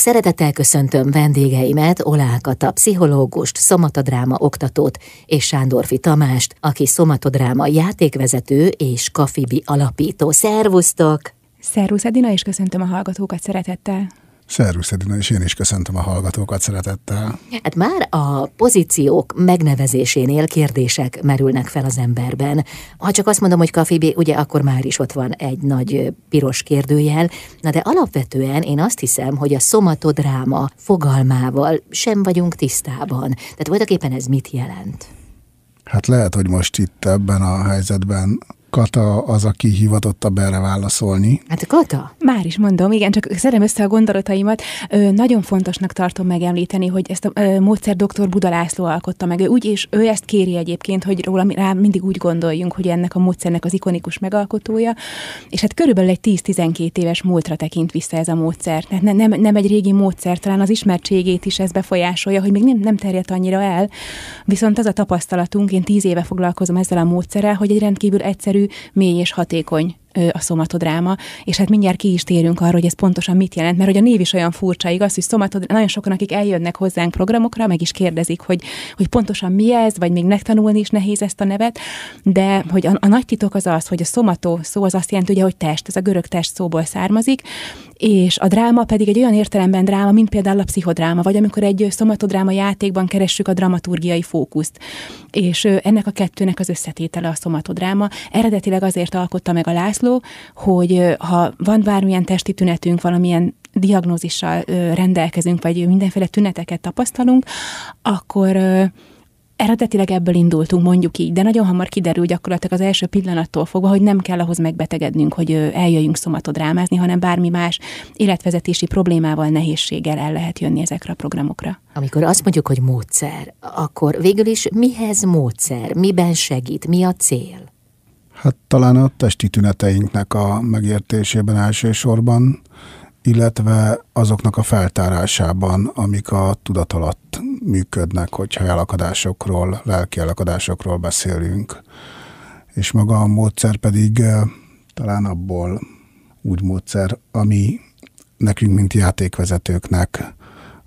Szeretettel köszöntöm vendégeimet, Olák a pszichológust, szomatodráma oktatót és Sándorfi Tamást, aki szomatodráma játékvezető és kafibi alapító. Szervusztok! Szervusz Edina, és köszöntöm a hallgatókat szeretettel. Szervusz Edina, és én is köszöntöm a hallgatókat szeretettel. Hát már a pozíciók megnevezésénél kérdések merülnek fel az emberben. Ha csak azt mondom, hogy kafibi, ugye akkor már is ott van egy nagy piros kérdőjel, na de alapvetően én azt hiszem, hogy a szomatodráma fogalmával sem vagyunk tisztában. Tehát voltak éppen ez mit jelent? Hát lehet, hogy most itt ebben a helyzetben Kata az, aki hivatottabb erre válaszolni. Hát Kata? Már is mondom, igen, csak szerem össze a gondolataimat. Ö, nagyon fontosnak tartom megemlíteni, hogy ezt a ö, módszer dr. Buda László alkotta meg. Ő úgy és ő ezt kéri egyébként, hogy róla rá mindig úgy gondoljunk, hogy ennek a módszernek az ikonikus megalkotója. És hát körülbelül egy 10-12 éves múltra tekint vissza ez a módszer. Tehát ne, nem, nem egy régi módszer, talán az ismertségét is ez befolyásolja, hogy még nem, nem terjedt annyira el. Viszont az a tapasztalatunk, én 10 éve foglalkozom ezzel a módszerrel, hogy egy rendkívül egyszerű mély és hatékony a szomatodráma, és hát mindjárt ki is térünk arra, hogy ez pontosan mit jelent, mert hogy a név is olyan furcsa, igaz, hogy szomatodráma, nagyon sokan, akik eljönnek hozzánk programokra, meg is kérdezik, hogy, hogy pontosan mi ez, vagy még megtanulni is nehéz ezt a nevet, de hogy a, a nagy titok az az, hogy a szomató szó az azt jelenti, ugye, hogy test, ez a görög test szóból származik, és a dráma pedig egy olyan értelemben dráma, mint például a pszichodráma, vagy amikor egy szomatodráma játékban keressük a dramaturgiai fókuszt. És ennek a kettőnek az összetétele a szomatodráma. Eredetileg azért alkotta meg a László, hogy ha van bármilyen testi tünetünk, valamilyen diagnózissal rendelkezünk, vagy mindenféle tüneteket tapasztalunk, akkor Eredetileg ebből indultunk, mondjuk így, de nagyon hamar kiderül gyakorlatilag az első pillanattól fogva, hogy nem kell ahhoz megbetegednünk, hogy eljöjjünk szomatodrámázni, hanem bármi más életvezetési problémával, nehézséggel el lehet jönni ezekre a programokra. Amikor azt mondjuk, hogy módszer, akkor végül is mihez módszer? Miben segít? Mi a cél? Hát talán a testi tüneteinknek a megértésében elsősorban, illetve azoknak a feltárásában, amik a tudat alatt működnek, hogyha elakadásokról, lelki elakadásokról beszélünk. És maga a módszer pedig talán abból úgy módszer, ami nekünk, mint játékvezetőknek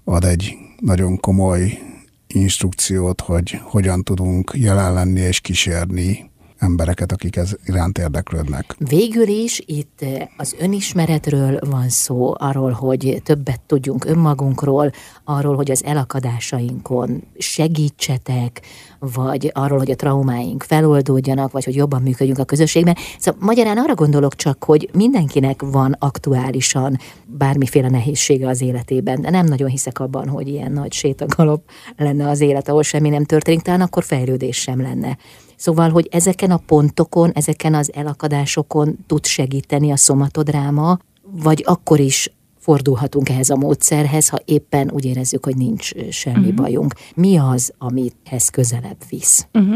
ad egy nagyon komoly instrukciót, hogy hogyan tudunk jelen lenni és kísérni embereket, akik ez iránt érdeklődnek. Végül is itt eh, az önismeretről van szó, arról, hogy többet tudjunk önmagunkról, arról, hogy az elakadásainkon segítsetek, vagy arról, hogy a traumáink feloldódjanak, vagy hogy jobban működjünk a közösségben. Szóval magyarán arra gondolok csak, hogy mindenkinek van aktuálisan bármiféle nehézsége az életében, de nem nagyon hiszek abban, hogy ilyen nagy sétagalop lenne az élet, ahol semmi nem történik, talán akkor fejlődés sem lenne. Szóval, hogy ezeken a pontokon, ezeken az elakadásokon tud segíteni a szomatodráma, vagy akkor is fordulhatunk ehhez a módszerhez, ha éppen úgy érezzük, hogy nincs semmi uh-huh. bajunk. Mi az, amihez közelebb visz? Uh-huh.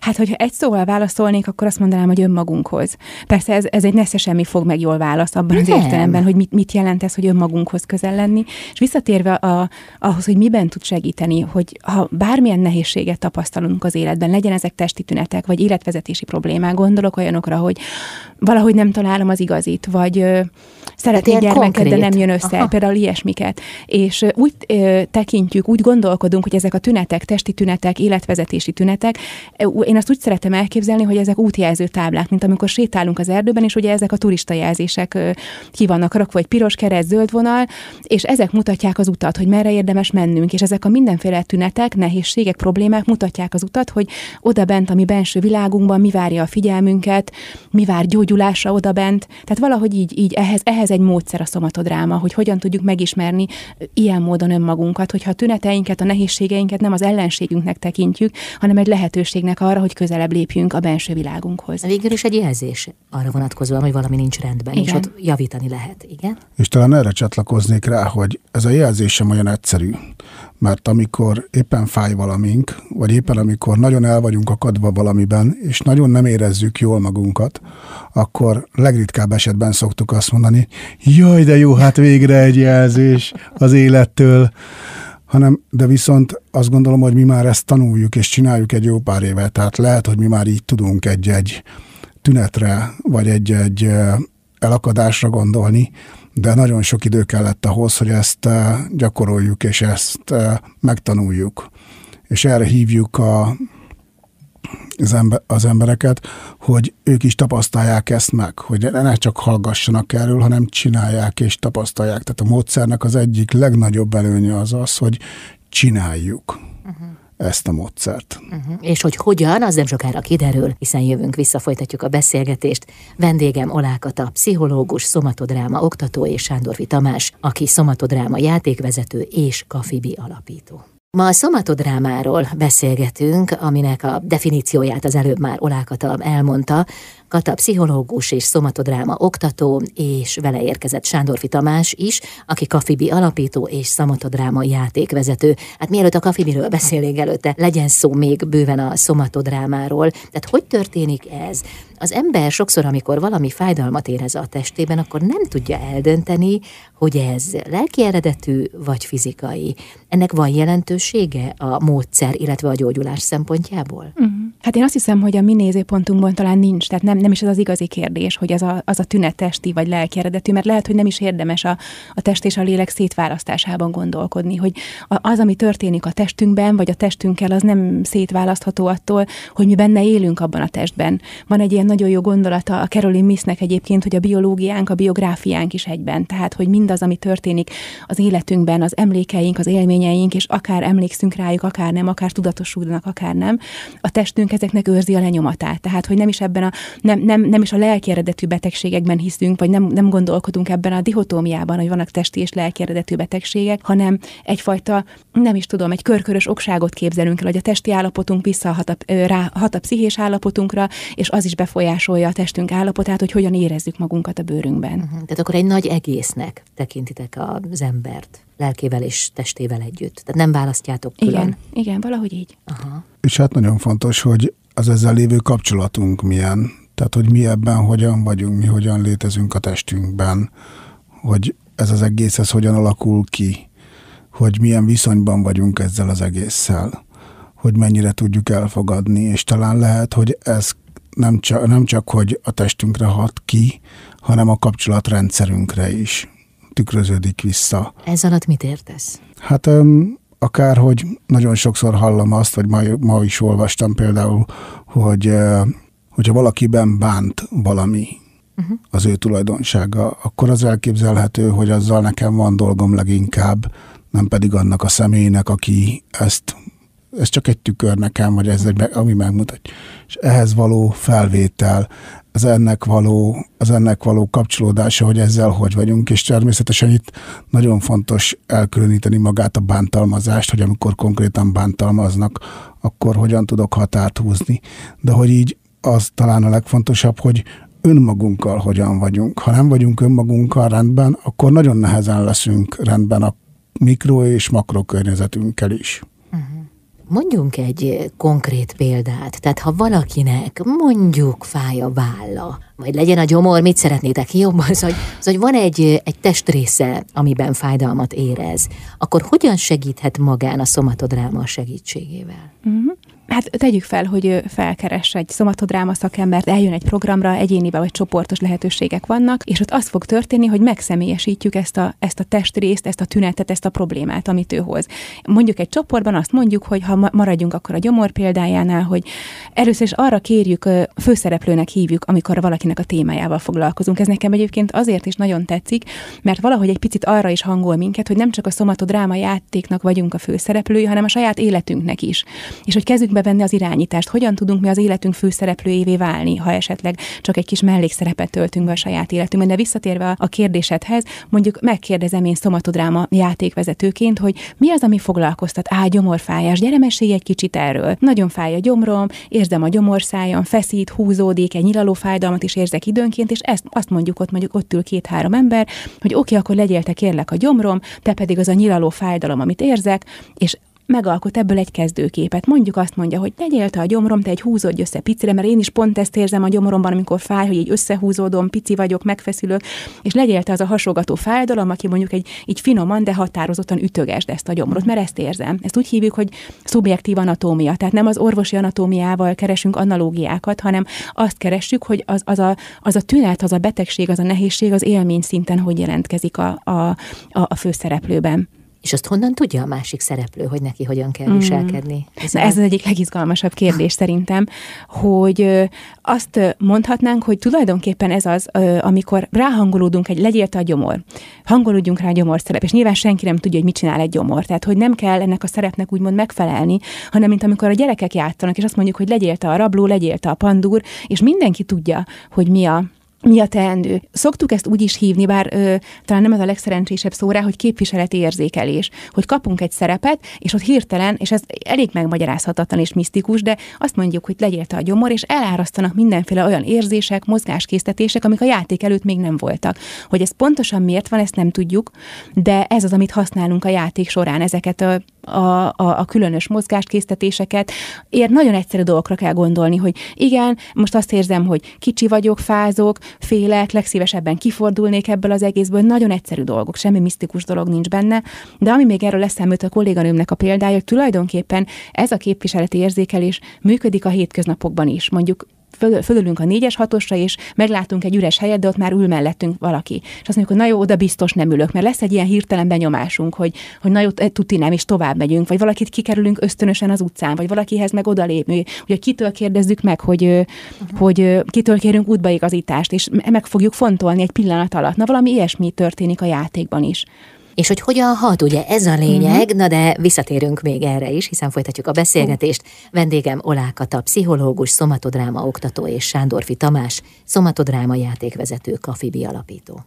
Hát, hogyha egy szóval válaszolnék, akkor azt mondanám, hogy önmagunkhoz. Persze ez, ez egy nesze semmi fog meg jól válasz abban az Nem. értelemben, hogy mit, mit jelent ez, hogy önmagunkhoz közel lenni. És visszatérve a, ahhoz, hogy miben tud segíteni, hogy ha bármilyen nehézséget tapasztalunk az életben, legyen ezek testi tünetek, vagy életvezetési problémák, gondolok olyanokra, hogy valahogy nem találom az igazit, vagy ö, szeretnék hát gyermeket, de nem jön össze, Aha. például ilyesmiket. És úgy ö, tekintjük, úgy gondolkodunk, hogy ezek a tünetek, testi tünetek, életvezetési tünetek, én azt úgy szeretem elképzelni, hogy ezek útjelző táblák, mint amikor sétálunk az erdőben, és ugye ezek a turista jelzések ki vannak rakva, vagy piros kereszt, zöld vonal, és ezek mutatják az utat, hogy merre érdemes mennünk, és ezek a mindenféle tünetek, nehézségek, problémák mutatják az utat, hogy oda bent a mi benső világunkban mi várja a figyelmünket, mi vár gyógyulásra oda bent. Tehát valahogy így, így ehhez, ehhez egy módszer a szomatodráma, hogy hogyan tudjuk megismerni ilyen módon önmagunkat, hogyha a tüneteinket, a nehézségeinket nem az ellenségünknek tekintjük, hanem egy lehetőségnek arra, hogy közelebb lépjünk a belső világunkhoz. Végül is egy jelzés arra vonatkozóan, hogy valami nincs rendben, igen. és ott javítani lehet, igen? És talán erre csatlakoznék rá, hogy ez a jelzés sem olyan egyszerű, mert amikor éppen fáj valamink, vagy éppen amikor nagyon el vagyunk akadva valamiben, és nagyon nem érezzük jól magunkat, akkor legritkább esetben szoktuk azt mondani, jaj, de jó, hát végre egy jelzés az élettől, hanem, de viszont azt gondolom, hogy mi már ezt tanuljuk és csináljuk egy jó pár éve, tehát lehet, hogy mi már így tudunk egy-egy tünetre, vagy egy-egy elakadásra gondolni, de nagyon sok idő kellett ahhoz, hogy ezt gyakoroljuk, és ezt megtanuljuk. És erre hívjuk a az, ember, az embereket, hogy ők is tapasztalják ezt meg, hogy ne csak hallgassanak erről, hanem csinálják és tapasztalják. Tehát a módszernek az egyik legnagyobb előnye az az, hogy csináljuk. Uh-huh ezt a módszert. Uh-huh. És hogy hogyan, az nem sokára kiderül, hiszen jövünk vissza, folytatjuk a beszélgetést. Vendégem Olákata, pszichológus, szomatodráma oktató és Sándorfi Tamás, aki szomatodráma játékvezető és kafibi alapító. Ma a szomatodrámáról beszélgetünk, aminek a definícióját az előbb már Olákata elmondta, Kata pszichológus és szomatodráma oktató, és vele érkezett Sándorfi Tamás is, aki Kafibi alapító és szomatodráma játékvezető. Hát mielőtt a Kafibiről beszélnénk előtte, legyen szó még bőven a szomatodrámáról. Tehát hogy történik ez? Az ember sokszor, amikor valami fájdalmat érez a testében, akkor nem tudja eldönteni, hogy ez lelki eredetű vagy fizikai. Ennek van jelentősége a módszer, illetve a gyógyulás szempontjából? Uh-huh. Hát én azt hiszem, hogy a mi nézőpontunkban talán nincs, tehát nem, nem is ez az igazi kérdés, hogy az a, az a tünet testi vagy lelki eredetű, mert lehet, hogy nem is érdemes a, a test és a lélek szétválasztásában gondolkodni, hogy az, ami történik a testünkben, vagy a testünkkel, az nem szétválasztható attól, hogy mi benne élünk abban a testben. Van egy ilyen nagyon jó gondolata a Caroline Missnek egyébként, hogy a biológiánk, a biográfiánk is egyben. Tehát, hogy mindaz, ami történik az életünkben, az emlékeink, az élményeink, és akár emlékszünk rájuk, akár nem, akár tudatosulnak, akár nem, a testünk ezeknek őrzi a lenyomatát. Tehát, hogy nem is ebben a, nem, nem, nem is a lelki eredetű betegségekben hiszünk, vagy nem, nem gondolkodunk ebben a dihotómiában, hogy vannak testi és lelki eredetű betegségek, hanem egyfajta, nem is tudom, egy körkörös okságot képzelünk el, hogy a testi állapotunk visszahat a, rá, hat a pszichés állapotunkra, és az is befolyásolja a testünk állapotát, hogy hogyan érezzük magunkat a bőrünkben. Uh-huh. Tehát akkor egy nagy egésznek tekintitek az embert lelkével és testével együtt. Tehát nem választjátok külön. Igen, igen valahogy így. Aha. És hát nagyon fontos, hogy az ezzel lévő kapcsolatunk milyen. Tehát, hogy mi ebben hogyan vagyunk, mi hogyan létezünk a testünkben, hogy ez az egész, ez hogyan alakul ki, hogy milyen viszonyban vagyunk ezzel az egésszel, hogy mennyire tudjuk elfogadni, és talán lehet, hogy ez nem csak, nem csak hogy a testünkre hat ki, hanem a kapcsolatrendszerünkre is tükröződik vissza. Ez alatt mit értesz? Hát akár, hogy nagyon sokszor hallom azt, vagy ma, ma is olvastam például, hogy hogyha valakiben bánt valami, uh-huh. az ő tulajdonsága, akkor az elképzelhető, hogy azzal nekem van dolgom leginkább, nem pedig annak a személynek, aki ezt, ez csak egy tükör nekem, vagy ez egy, ami megmutatja. És ehhez való felvétel, az ennek való, az ennek való kapcsolódása, hogy ezzel hogy vagyunk, és természetesen itt nagyon fontos elkülöníteni magát a bántalmazást, hogy amikor konkrétan bántalmaznak, akkor hogyan tudok határt húzni. De hogy így az talán a legfontosabb, hogy önmagunkkal hogyan vagyunk. Ha nem vagyunk önmagunkkal rendben, akkor nagyon nehezen leszünk rendben a mikro és makro környezetünkkel is. Mondjunk egy konkrét példát. Tehát ha valakinek mondjuk fáj a válla, vagy legyen a gyomor, mit szeretnétek jobb, az, hogy, van egy, egy testrésze, amiben fájdalmat érez, akkor hogyan segíthet magán a szomatodráma segítségével? Uh-huh. Hát tegyük fel, hogy felkeres egy szomatodráma szakembert, eljön egy programra, egyénibe vagy csoportos lehetőségek vannak, és ott az fog történni, hogy megszemélyesítjük ezt a, ezt a testrészt, ezt a tünetet, ezt a problémát, amit ő hoz. Mondjuk egy csoportban azt mondjuk, hogy ha maradjunk akkor a gyomor példájánál, hogy először is arra kérjük, főszereplőnek hívjuk, amikor valakinek a témájával foglalkozunk. Ez nekem egyébként azért is nagyon tetszik, mert valahogy egy picit arra is hangol minket, hogy nem csak a szomatodráma játéknak vagyunk a főszereplői, hanem a saját életünknek is. És hogy kezdjük bevenni az irányítást, hogyan tudunk mi az életünk főszereplőjévé válni, ha esetleg csak egy kis mellékszerepet töltünk be a saját életünkben. De visszatérve a kérdésedhez, mondjuk megkérdezem én szomatodráma játékvezetőként, hogy mi az, ami foglalkoztat? Á, gyomorfájás, gyere mesélj egy kicsit erről. Nagyon fáj a gyomrom, érzem a gyomorszájam, feszít, húzódik, egy nyilaló fájdalmat is érzek időnként, és ezt azt mondjuk ott, mondjuk ott ül két-három ember, hogy oké, okay, akkor legyél te kérlek a gyomrom, te pedig az a nyilaló fájdalom, amit érzek, és megalkot ebből egy kezdőképet. Mondjuk azt mondja, hogy legyél te a gyomrom, te egy húzódj össze picire, mert én is pont ezt érzem a gyomoromban, amikor fáj, hogy így összehúzódom, pici vagyok, megfeszülök, és legyél te az a hasogató fájdalom, aki mondjuk egy így finoman, de határozottan ütögesd ezt a gyomrot, mert ezt érzem. Ezt úgy hívjuk, hogy szubjektív anatómia. Tehát nem az orvosi anatómiával keresünk analógiákat, hanem azt keressük, hogy az, az, a, az a tünet, az a betegség, az a nehézség az élmény szinten hogy jelentkezik a, a, a, a főszereplőben. És azt honnan tudja a másik szereplő, hogy neki hogyan kell mm. viselkedni? Ez, ez az egyik legizgalmasabb kérdés szerintem, hogy azt mondhatnánk, hogy tulajdonképpen ez az, amikor ráhangolódunk egy legyél a gyomor, hangolódjunk rá a gyomor szerep, és nyilván senki nem tudja, hogy mit csinál egy gyomor. Tehát, hogy nem kell ennek a szerepnek úgymond megfelelni, hanem mint amikor a gyerekek játszanak, és azt mondjuk, hogy legyél a rabló, legyél a pandúr, és mindenki tudja, hogy mi a mi a teendő? Szoktuk ezt úgy is hívni, bár ö, talán nem ez a legszerencsésebb szó rá, hogy képviseleti érzékelés, hogy kapunk egy szerepet, és ott hirtelen, és ez elég megmagyarázhatatlan és misztikus, de azt mondjuk, hogy legyél te a gyomor, és elárasztanak mindenféle olyan érzések, mozgáskésztetések, amik a játék előtt még nem voltak. Hogy ez pontosan miért van, ezt nem tudjuk, de ez az, amit használunk a játék során, ezeket a a, a, a különös mozgáskésztetéseket. Ér nagyon egyszerű dolgokra kell gondolni, hogy igen, most azt érzem, hogy kicsi vagyok, fázok, félek, legszívesebben kifordulnék ebből az egészből. Nagyon egyszerű dolgok, semmi misztikus dolog nincs benne. De ami még erről eszemült a kolléganőmnek a példája, hogy tulajdonképpen ez a képviseleti érzékelés működik a hétköznapokban is. Mondjuk föl, fölülünk a négyes hatosra, és meglátunk egy üres helyet, de ott már ül mellettünk valaki. És azt mondjuk, hogy na jó, oda biztos nem ülök, mert lesz egy ilyen hirtelen benyomásunk, hogy, hogy na jó, tuti nem, és tovább megyünk, vagy valakit kikerülünk ösztönösen az utcán, vagy valakihez meg odalépni, hogy kitől kérdezzük meg, hogy, uh-huh. hogy kitől kérünk útbaigazítást, és meg fogjuk fontolni egy pillanat alatt. Na valami ilyesmi történik a játékban is. És hogy hogyan hat, ugye ez a lényeg, uh-huh. na de visszatérünk még erre is, hiszen folytatjuk a beszélgetést. Vendégem Olákata, pszichológus, szomatodráma oktató és Sándorfi Tamás, szomatodráma játékvezető, kafibi alapító.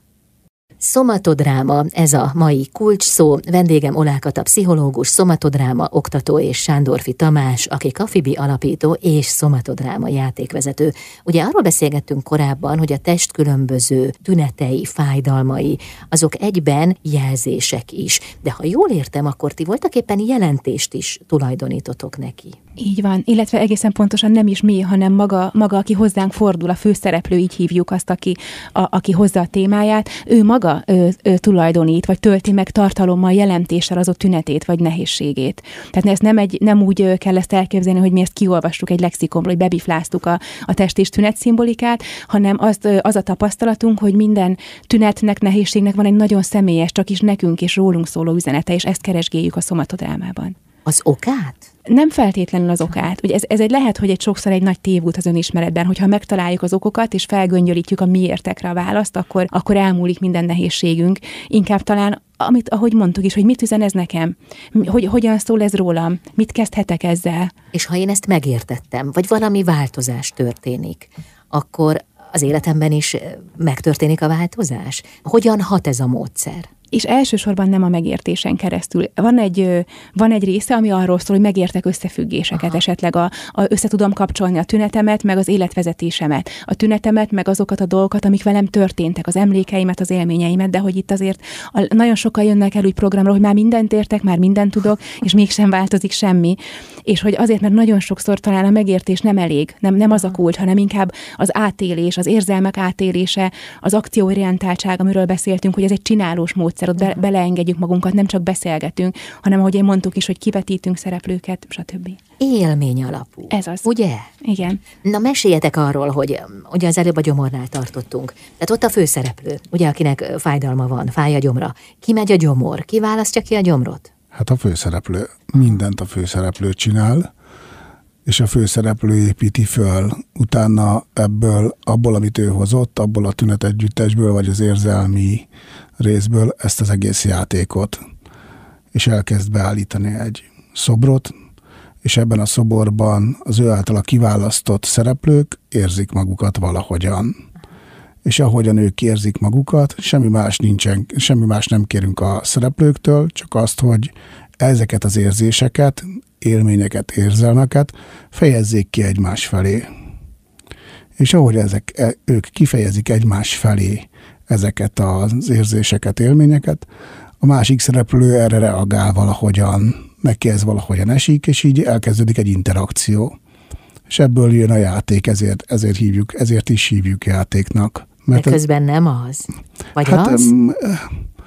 Szomatodráma, ez a mai kulcs szó. Vendégem Olákat a pszichológus, szomatodráma oktató és Sándorfi Tamás, aki Kafibi alapító és szomatodráma játékvezető. Ugye arról beszélgettünk korábban, hogy a test különböző tünetei, fájdalmai, azok egyben jelzések is. De ha jól értem, akkor ti voltak éppen jelentést is tulajdonítotok neki. Így van, illetve egészen pontosan nem is mi, hanem maga, maga aki hozzánk fordul, a főszereplő, így hívjuk azt, aki, a, aki hozza a témáját, ő maga ö, ö, tulajdonít, vagy tölti meg tartalommal, jelentéssel az ott tünetét, vagy nehézségét. Tehát ez nem, egy, nem úgy kell ezt elképzelni, hogy mi ezt kiolvastuk egy lexikonból, hogy bebifláztuk a, a test és tünet szimbolikát, hanem az, az a tapasztalatunk, hogy minden tünetnek, nehézségnek van egy nagyon személyes, csak is nekünk és rólunk szóló üzenete, és ezt keresgéljük a szomatodrámában. Az okát? Nem feltétlenül az okát. Ugye ez, ez egy lehet, hogy egy sokszor egy nagy tévút az önismeretben, hogyha megtaláljuk az okokat, és felgöngyölítjük a miértekre a választ, akkor, akkor elmúlik minden nehézségünk. Inkább talán amit, ahogy mondtuk is, hogy mit üzen ez nekem, hogy hogyan szól ez rólam, mit kezdhetek ezzel. És ha én ezt megértettem, vagy valami változás történik, akkor az életemben is megtörténik a változás? Hogyan hat ez a módszer? És elsősorban nem a megértésen keresztül. Van egy, van egy része, ami arról szól, hogy megértek összefüggéseket, Aha. esetleg a, a, össze tudom kapcsolni a tünetemet, meg az életvezetésemet. A tünetemet, meg azokat a dolgokat, amik velem történtek, az emlékeimet, az élményeimet, de hogy itt azért a, nagyon sokan jönnek el úgy programra, hogy már mindent értek, már mindent tudok, és mégsem változik semmi. És hogy azért, mert nagyon sokszor talán a megértés nem elég, nem, nem az a kult, hanem inkább az átélés, az érzelmek átélése, az akcióorientáltság, amiről beszéltünk, hogy ez egy csinálós módszer egyszer ott be, beleengedjük magunkat, nem csak beszélgetünk, hanem ahogy én mondtuk is, hogy kivetítünk szereplőket, stb. Élmény alapú. Ez az. Ugye? Igen. Na meséljetek arról, hogy ugye az előbb a gyomornál tartottunk. Tehát ott a főszereplő, ugye akinek fájdalma van, fáj a gyomra. Ki megy a gyomor? Ki választja ki a gyomrot? Hát a főszereplő. Mindent a főszereplő csinál, és a főszereplő építi föl. Utána ebből, abból, amit ő hozott, abból a tünetegyüttesből, vagy az érzelmi részből ezt az egész játékot, és elkezd beállítani egy szobrot, és ebben a szoborban az ő által a kiválasztott szereplők érzik magukat valahogyan. És ahogyan ők érzik magukat, semmi más nincsen, semmi más nem kérünk a szereplőktől, csak azt, hogy ezeket az érzéseket, élményeket, érzelmeket fejezzék ki egymás felé. És ahogy ezek, e, ők kifejezik egymás felé ezeket az érzéseket, élményeket, a másik szereplő erre reagál valahogyan, neki ez valahogyan esik, és így elkezdődik egy interakció. És ebből jön a játék, ezért, ezért, hívjuk, ezért is hívjuk játéknak. Mert De közben ez, nem az? Vagy hát, az?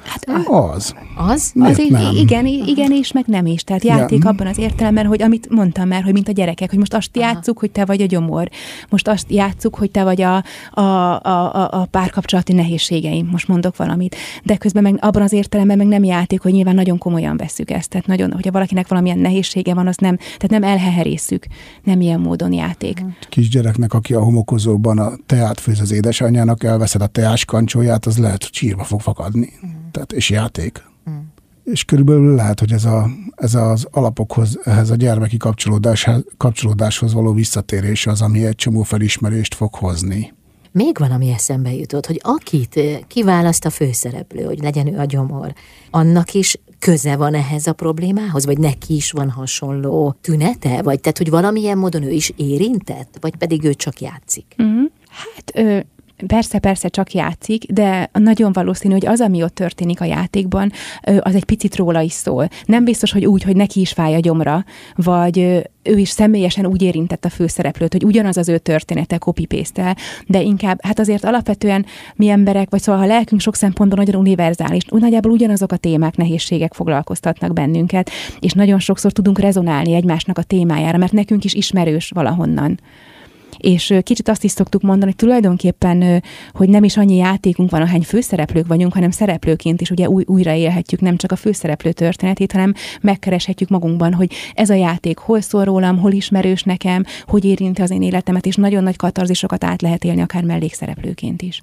Hát az. Az? az igen, igen, és meg nem is. Tehát játék ja. abban az értelemben, hogy amit mondtam már, hogy mint a gyerekek, hogy most azt Aha. játsszuk, hogy te vagy a gyomor. Most azt játsszuk, hogy te vagy a, a, a, a, a párkapcsolati nehézségeim. Most mondok valamit. De közben meg abban az értelemben meg nem játék, hogy nyilván nagyon komolyan veszük ezt. Tehát nagyon, hogyha valakinek valamilyen nehézsége van, az nem, tehát nem elheherészük. Nem ilyen módon játék. Kisgyereknek, aki a homokozóban a teát főz az édesanyjának, elveszed a teás kancsóját, az lehet, hogy sírva fog fakadni. Mm tehát, és játék. Mm. És körülbelül lehet, hogy ez, a, ez az alapokhoz, ehhez a gyermeki kapcsolódás, kapcsolódáshoz való visszatérés az, ami egy csomó felismerést fog hozni. Még van, ami eszembe jutott, hogy akit eh, kiválaszt a főszereplő, hogy legyen ő a gyomor, annak is köze van ehhez a problémához, vagy neki is van hasonló tünete, vagy tehát, hogy valamilyen módon ő is érintett, vagy pedig ő csak játszik? Mm-hmm. Hát ö, Persze, persze csak játszik, de nagyon valószínű, hogy az, ami ott történik a játékban, az egy picit róla is szól. Nem biztos, hogy úgy, hogy neki is fáj a gyomra, vagy ő is személyesen úgy érintett a főszereplőt, hogy ugyanaz az ő története copy paste de inkább, hát azért alapvetően mi emberek, vagy szóval a lelkünk sok szempontból nagyon univerzális, úgy nagyjából ugyanazok a témák, nehézségek foglalkoztatnak bennünket, és nagyon sokszor tudunk rezonálni egymásnak a témájára, mert nekünk is ismerős valahonnan és kicsit azt is szoktuk mondani, hogy tulajdonképpen, hogy nem is annyi játékunk van, ahány főszereplők vagyunk, hanem szereplőként is ugye új, újra élhetjük nem csak a főszereplő történetét, hanem megkereshetjük magunkban, hogy ez a játék hol szól rólam, hol ismerős nekem, hogy érinti az én életemet, és nagyon nagy katarzisokat át lehet élni akár mellékszereplőként is.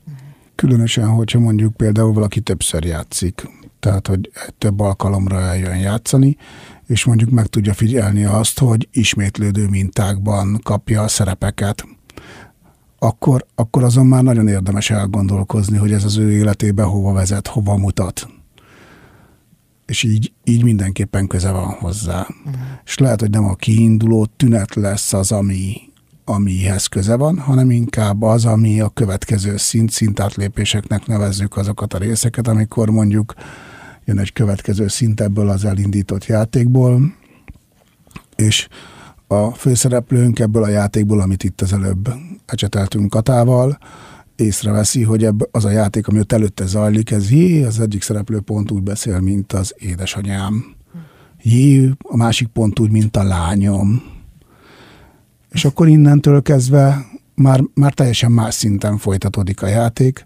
Különösen, hogyha mondjuk például valaki többször játszik, tehát hogy több alkalomra eljön játszani, és mondjuk meg tudja figyelni azt, hogy ismétlődő mintákban kapja a szerepeket, akkor, akkor azon már nagyon érdemes elgondolkozni, hogy ez az ő életébe hova vezet, hova mutat. És így, így mindenképpen köze van hozzá. Uh-huh. És lehet, hogy nem a kiinduló tünet lesz az, ami, amihez köze van, hanem inkább az, ami a következő szint, szintátlépéseknek nevezzük azokat a részeket, amikor mondjuk jön egy következő szint ebből az elindított játékból, és a főszereplőnk ebből a játékból, amit itt az előbb ecseteltünk Katával, észreveszi, hogy ebb az a játék, ami ott előtte zajlik, ez jé, az egyik szereplő pont úgy beszél, mint az édesanyám. Jé, a másik pont úgy, mint a lányom. És akkor innentől kezdve már, már teljesen más szinten folytatódik a játék,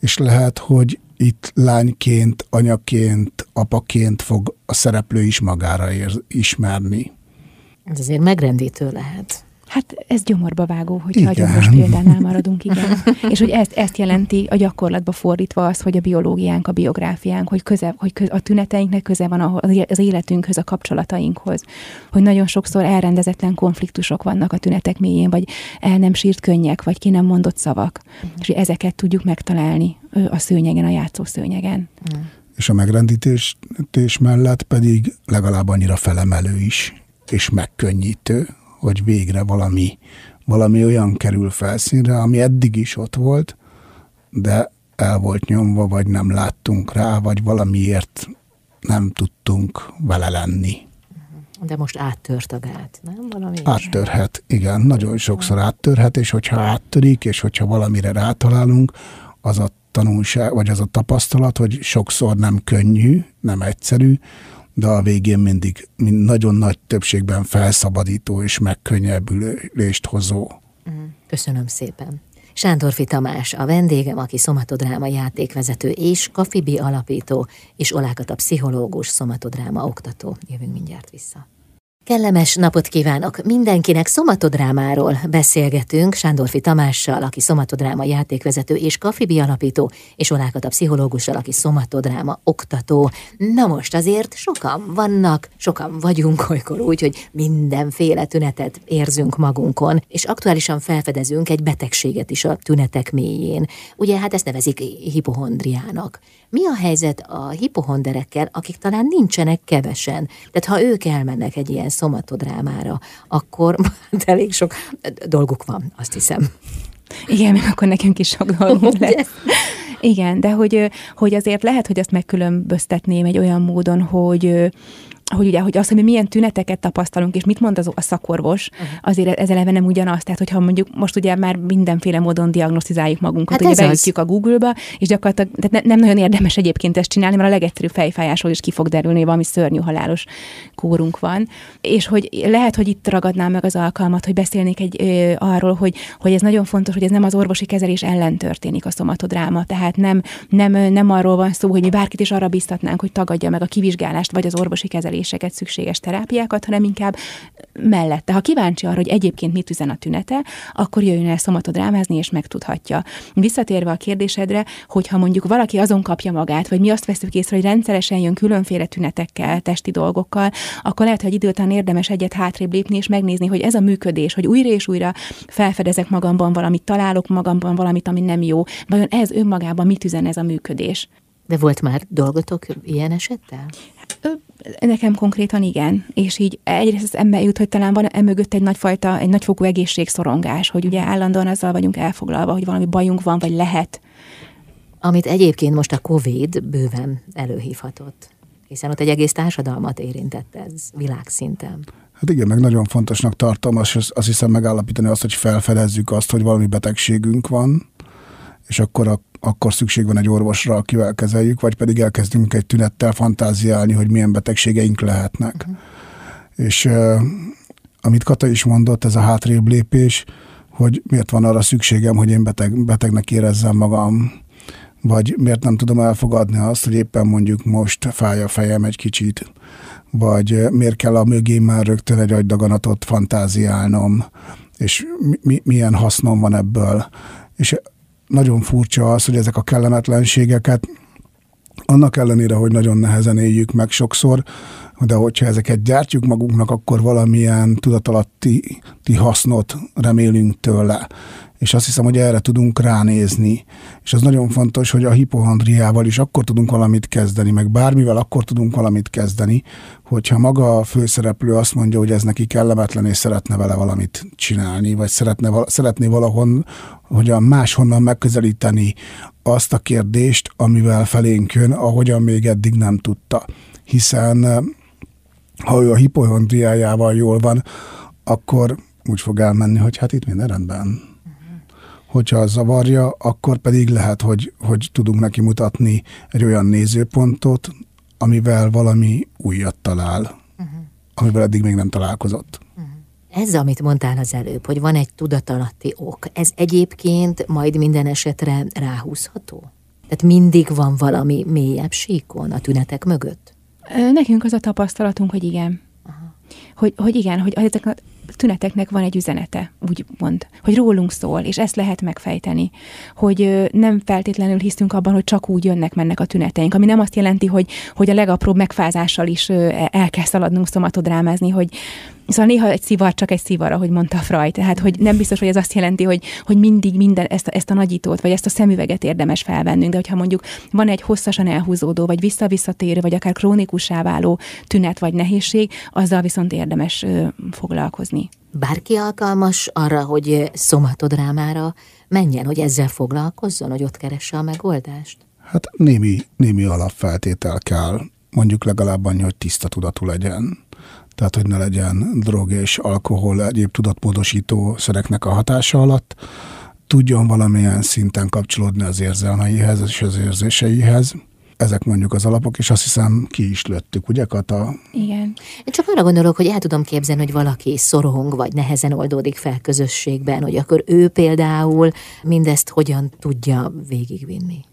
és lehet, hogy itt lányként, anyaként, apaként fog a szereplő is magára ér, ismerni. Ez azért megrendítő lehet. Hát ez gyomorba vágó, igen. a gyomros példánál maradunk, igen. És hogy ezt, ezt jelenti a gyakorlatba fordítva az, hogy a biológiánk, a biográfiánk, hogy, köze, hogy köze, a tüneteinknek köze van az életünkhöz, a kapcsolatainkhoz. Hogy nagyon sokszor elrendezetlen konfliktusok vannak a tünetek mélyén, vagy el nem sírt könnyek, vagy ki nem mondott szavak. Uh-huh. És hogy ezeket tudjuk megtalálni a szőnyegen, a játszó szőnyegen. Uh-huh. És a megrendítés mellett pedig legalább annyira felemelő is, és megkönnyítő, hogy végre valami, valami olyan kerül felszínre, ami eddig is ott volt, de el volt nyomva, vagy nem láttunk rá, vagy valamiért nem tudtunk vele lenni. De most áttört a gát, nem? Valami Áttörhet, igen. Nagyon sokszor áttörhet, és hogyha áttörik, és hogyha valamire rátalálunk, az a tanulság, vagy az a tapasztalat, hogy sokszor nem könnyű, nem egyszerű, de a végén mindig mind nagyon nagy többségben felszabadító és megkönnyebbülést hozó. Mhm. Köszönöm szépen. Sándorfi Tamás, a vendégem, aki szomatodráma játékvezető és Kafibi alapító, és Olákat a pszichológus szomatodráma oktató. Jövünk mindjárt vissza. Kellemes napot kívánok! Mindenkinek szomatodrámáról beszélgetünk Sándorfi Tamással, aki szomatodráma játékvezető és kafibi alapító, és a pszichológussal, aki szomatodráma oktató. Na most azért sokan vannak, sokan vagyunk olykor úgy, hogy mindenféle tünetet érzünk magunkon, és aktuálisan felfedezünk egy betegséget is a tünetek mélyén. Ugye hát ezt nevezik hipohondriának. Mi a helyzet a hipohonderekkel, akik talán nincsenek kevesen? Tehát ha ők elmennek egy ilyen szomatodrámára, akkor elég sok dolguk van, azt hiszem. Igen, még akkor nekünk is sok dolgunk lesz. Igen, de hogy, hogy azért lehet, hogy ezt megkülönböztetném egy olyan módon, hogy hogy ugye, hogy az, hogy mi milyen tüneteket tapasztalunk, és mit mond az a szakorvos, uh-huh. azért ez eleve nem ugyanaz. Tehát, hogyha mondjuk most ugye már mindenféle módon diagnosztizáljuk magunkat, hát ugye beütjük a Google-ba, és gyakorlatilag tehát ne, nem nagyon érdemes egyébként ezt csinálni, mert a legegyszerűbb fejfájásról is ki fog derülni, valami szörnyű halálos kórunk van. És hogy lehet, hogy itt ragadnám meg az alkalmat, hogy beszélnék egy ö, arról, hogy, hogy ez nagyon fontos, hogy ez nem az orvosi kezelés ellen történik a szomatodráma. Tehát nem, nem, nem arról van szó, hogy mi bárkit is arra biztatnánk, hogy tagadja meg a kivizsgálást, vagy az orvosi kezeléseket, szükséges terápiákat, hanem inkább mellette. Ha kíváncsi arra, hogy egyébként mit üzen a tünete, akkor jöjjön el szomatodrámázni, és megtudhatja. Visszatérve a kérdésedre, hogyha mondjuk valaki azon kapja magát, vagy mi azt veszük észre, hogy rendszeresen jön különféle tünetekkel, testi dolgokkal, akkor lehet, hogy idő után érdemes egyet hátrébb lépni, és megnézni, hogy ez a működés, hogy újra és újra felfedezek magamban valamit, találok magamban valamit, ami nem jó, vajon ez önmagában mit üzen ez a működés? De volt már dolgotok ilyen esettel? Nekem konkrétan igen, és így egyrészt az ember jut, hogy talán van emögött egy nagyfajta, egy nagyfokú egészségszorongás, hogy ugye állandóan azzal vagyunk elfoglalva, hogy valami bajunk van, vagy lehet. Amit egyébként most a Covid bőven előhívhatott, hiszen ott egy egész társadalmat érintett ez világszinten. Hát igen, meg nagyon fontosnak tartom, azt, azt hiszem megállapítani azt, hogy felfedezzük azt, hogy valami betegségünk van, és akkor a akkor szükség van egy orvosra, akivel kezeljük, vagy pedig elkezdünk egy tünettel fantáziálni, hogy milyen betegségeink lehetnek. Uh-huh. És uh, amit Kata is mondott, ez a hátrébb lépés, hogy miért van arra szükségem, hogy én beteg, betegnek érezzem magam, vagy miért nem tudom elfogadni azt, hogy éppen mondjuk most fáj a fejem egy kicsit, vagy miért kell a mögé már rögtön egy agydaganatot fantáziálnom, és mi, milyen hasznom van ebből. És nagyon furcsa az, hogy ezek a kellemetlenségeket annak ellenére, hogy nagyon nehezen éljük meg sokszor, de hogyha ezeket gyártjuk magunknak, akkor valamilyen tudatalatti hasznot remélünk tőle és azt hiszem, hogy erre tudunk ránézni. És az nagyon fontos, hogy a hipohondriával is akkor tudunk valamit kezdeni, meg bármivel akkor tudunk valamit kezdeni, hogyha maga a főszereplő azt mondja, hogy ez neki kellemetlen, és szeretne vele valamit csinálni, vagy szeretne, szeretné valahon, a máshonnan megközelíteni azt a kérdést, amivel felénk jön, ahogyan még eddig nem tudta. Hiszen ha ő a hipohondriájával jól van, akkor úgy fog elmenni, hogy hát itt minden rendben hogyha az zavarja, akkor pedig lehet, hogy, hogy tudunk neki mutatni egy olyan nézőpontot, amivel valami újat talál, uh-huh. amivel eddig még nem találkozott. Uh-huh. Ez, amit mondtál az előbb, hogy van egy tudatalatti ok, ez egyébként majd minden esetre ráhúzható? Tehát mindig van valami mélyebb síkon a tünetek mögött? Nekünk az a tapasztalatunk, hogy igen. Aha. Hogy, hogy igen, hogy ezek tüneteknek van egy üzenete, úgy mond, hogy rólunk szól, és ezt lehet megfejteni, hogy nem feltétlenül hiszünk abban, hogy csak úgy jönnek-mennek a tüneteink, ami nem azt jelenti, hogy, hogy a legapróbb megfázással is el kell szaladnunk szomatodrámázni, hogy, Szóval néha egy szivar csak egy szivar, ahogy mondta Freud. Tehát, hogy nem biztos, hogy ez azt jelenti, hogy, hogy mindig minden ezt a, ezt a nagyítót, vagy ezt a szemüveget érdemes felvennünk, de hogyha mondjuk van egy hosszasan elhúzódó, vagy visszavisszatérő, vagy akár krónikussá váló tünet vagy nehézség, azzal viszont érdemes ö, foglalkozni. Bárki alkalmas arra, hogy szomatodrámára menjen, hogy ezzel foglalkozzon, hogy ott keresse a megoldást? Hát némi, némi alapfeltétel kell, mondjuk legalább annyi, hogy tiszta tudatú legyen tehát hogy ne legyen drog és alkohol, egyéb tudatmódosító szereknek a hatása alatt, tudjon valamilyen szinten kapcsolódni az érzelmeihez és az érzéseihez. Ezek mondjuk az alapok, és azt hiszem ki is lőttük, ugye Kata? Igen. Én csak arra gondolok, hogy el tudom képzelni, hogy valaki szorong, vagy nehezen oldódik fel közösségben, hogy akkor ő például mindezt hogyan tudja végigvinni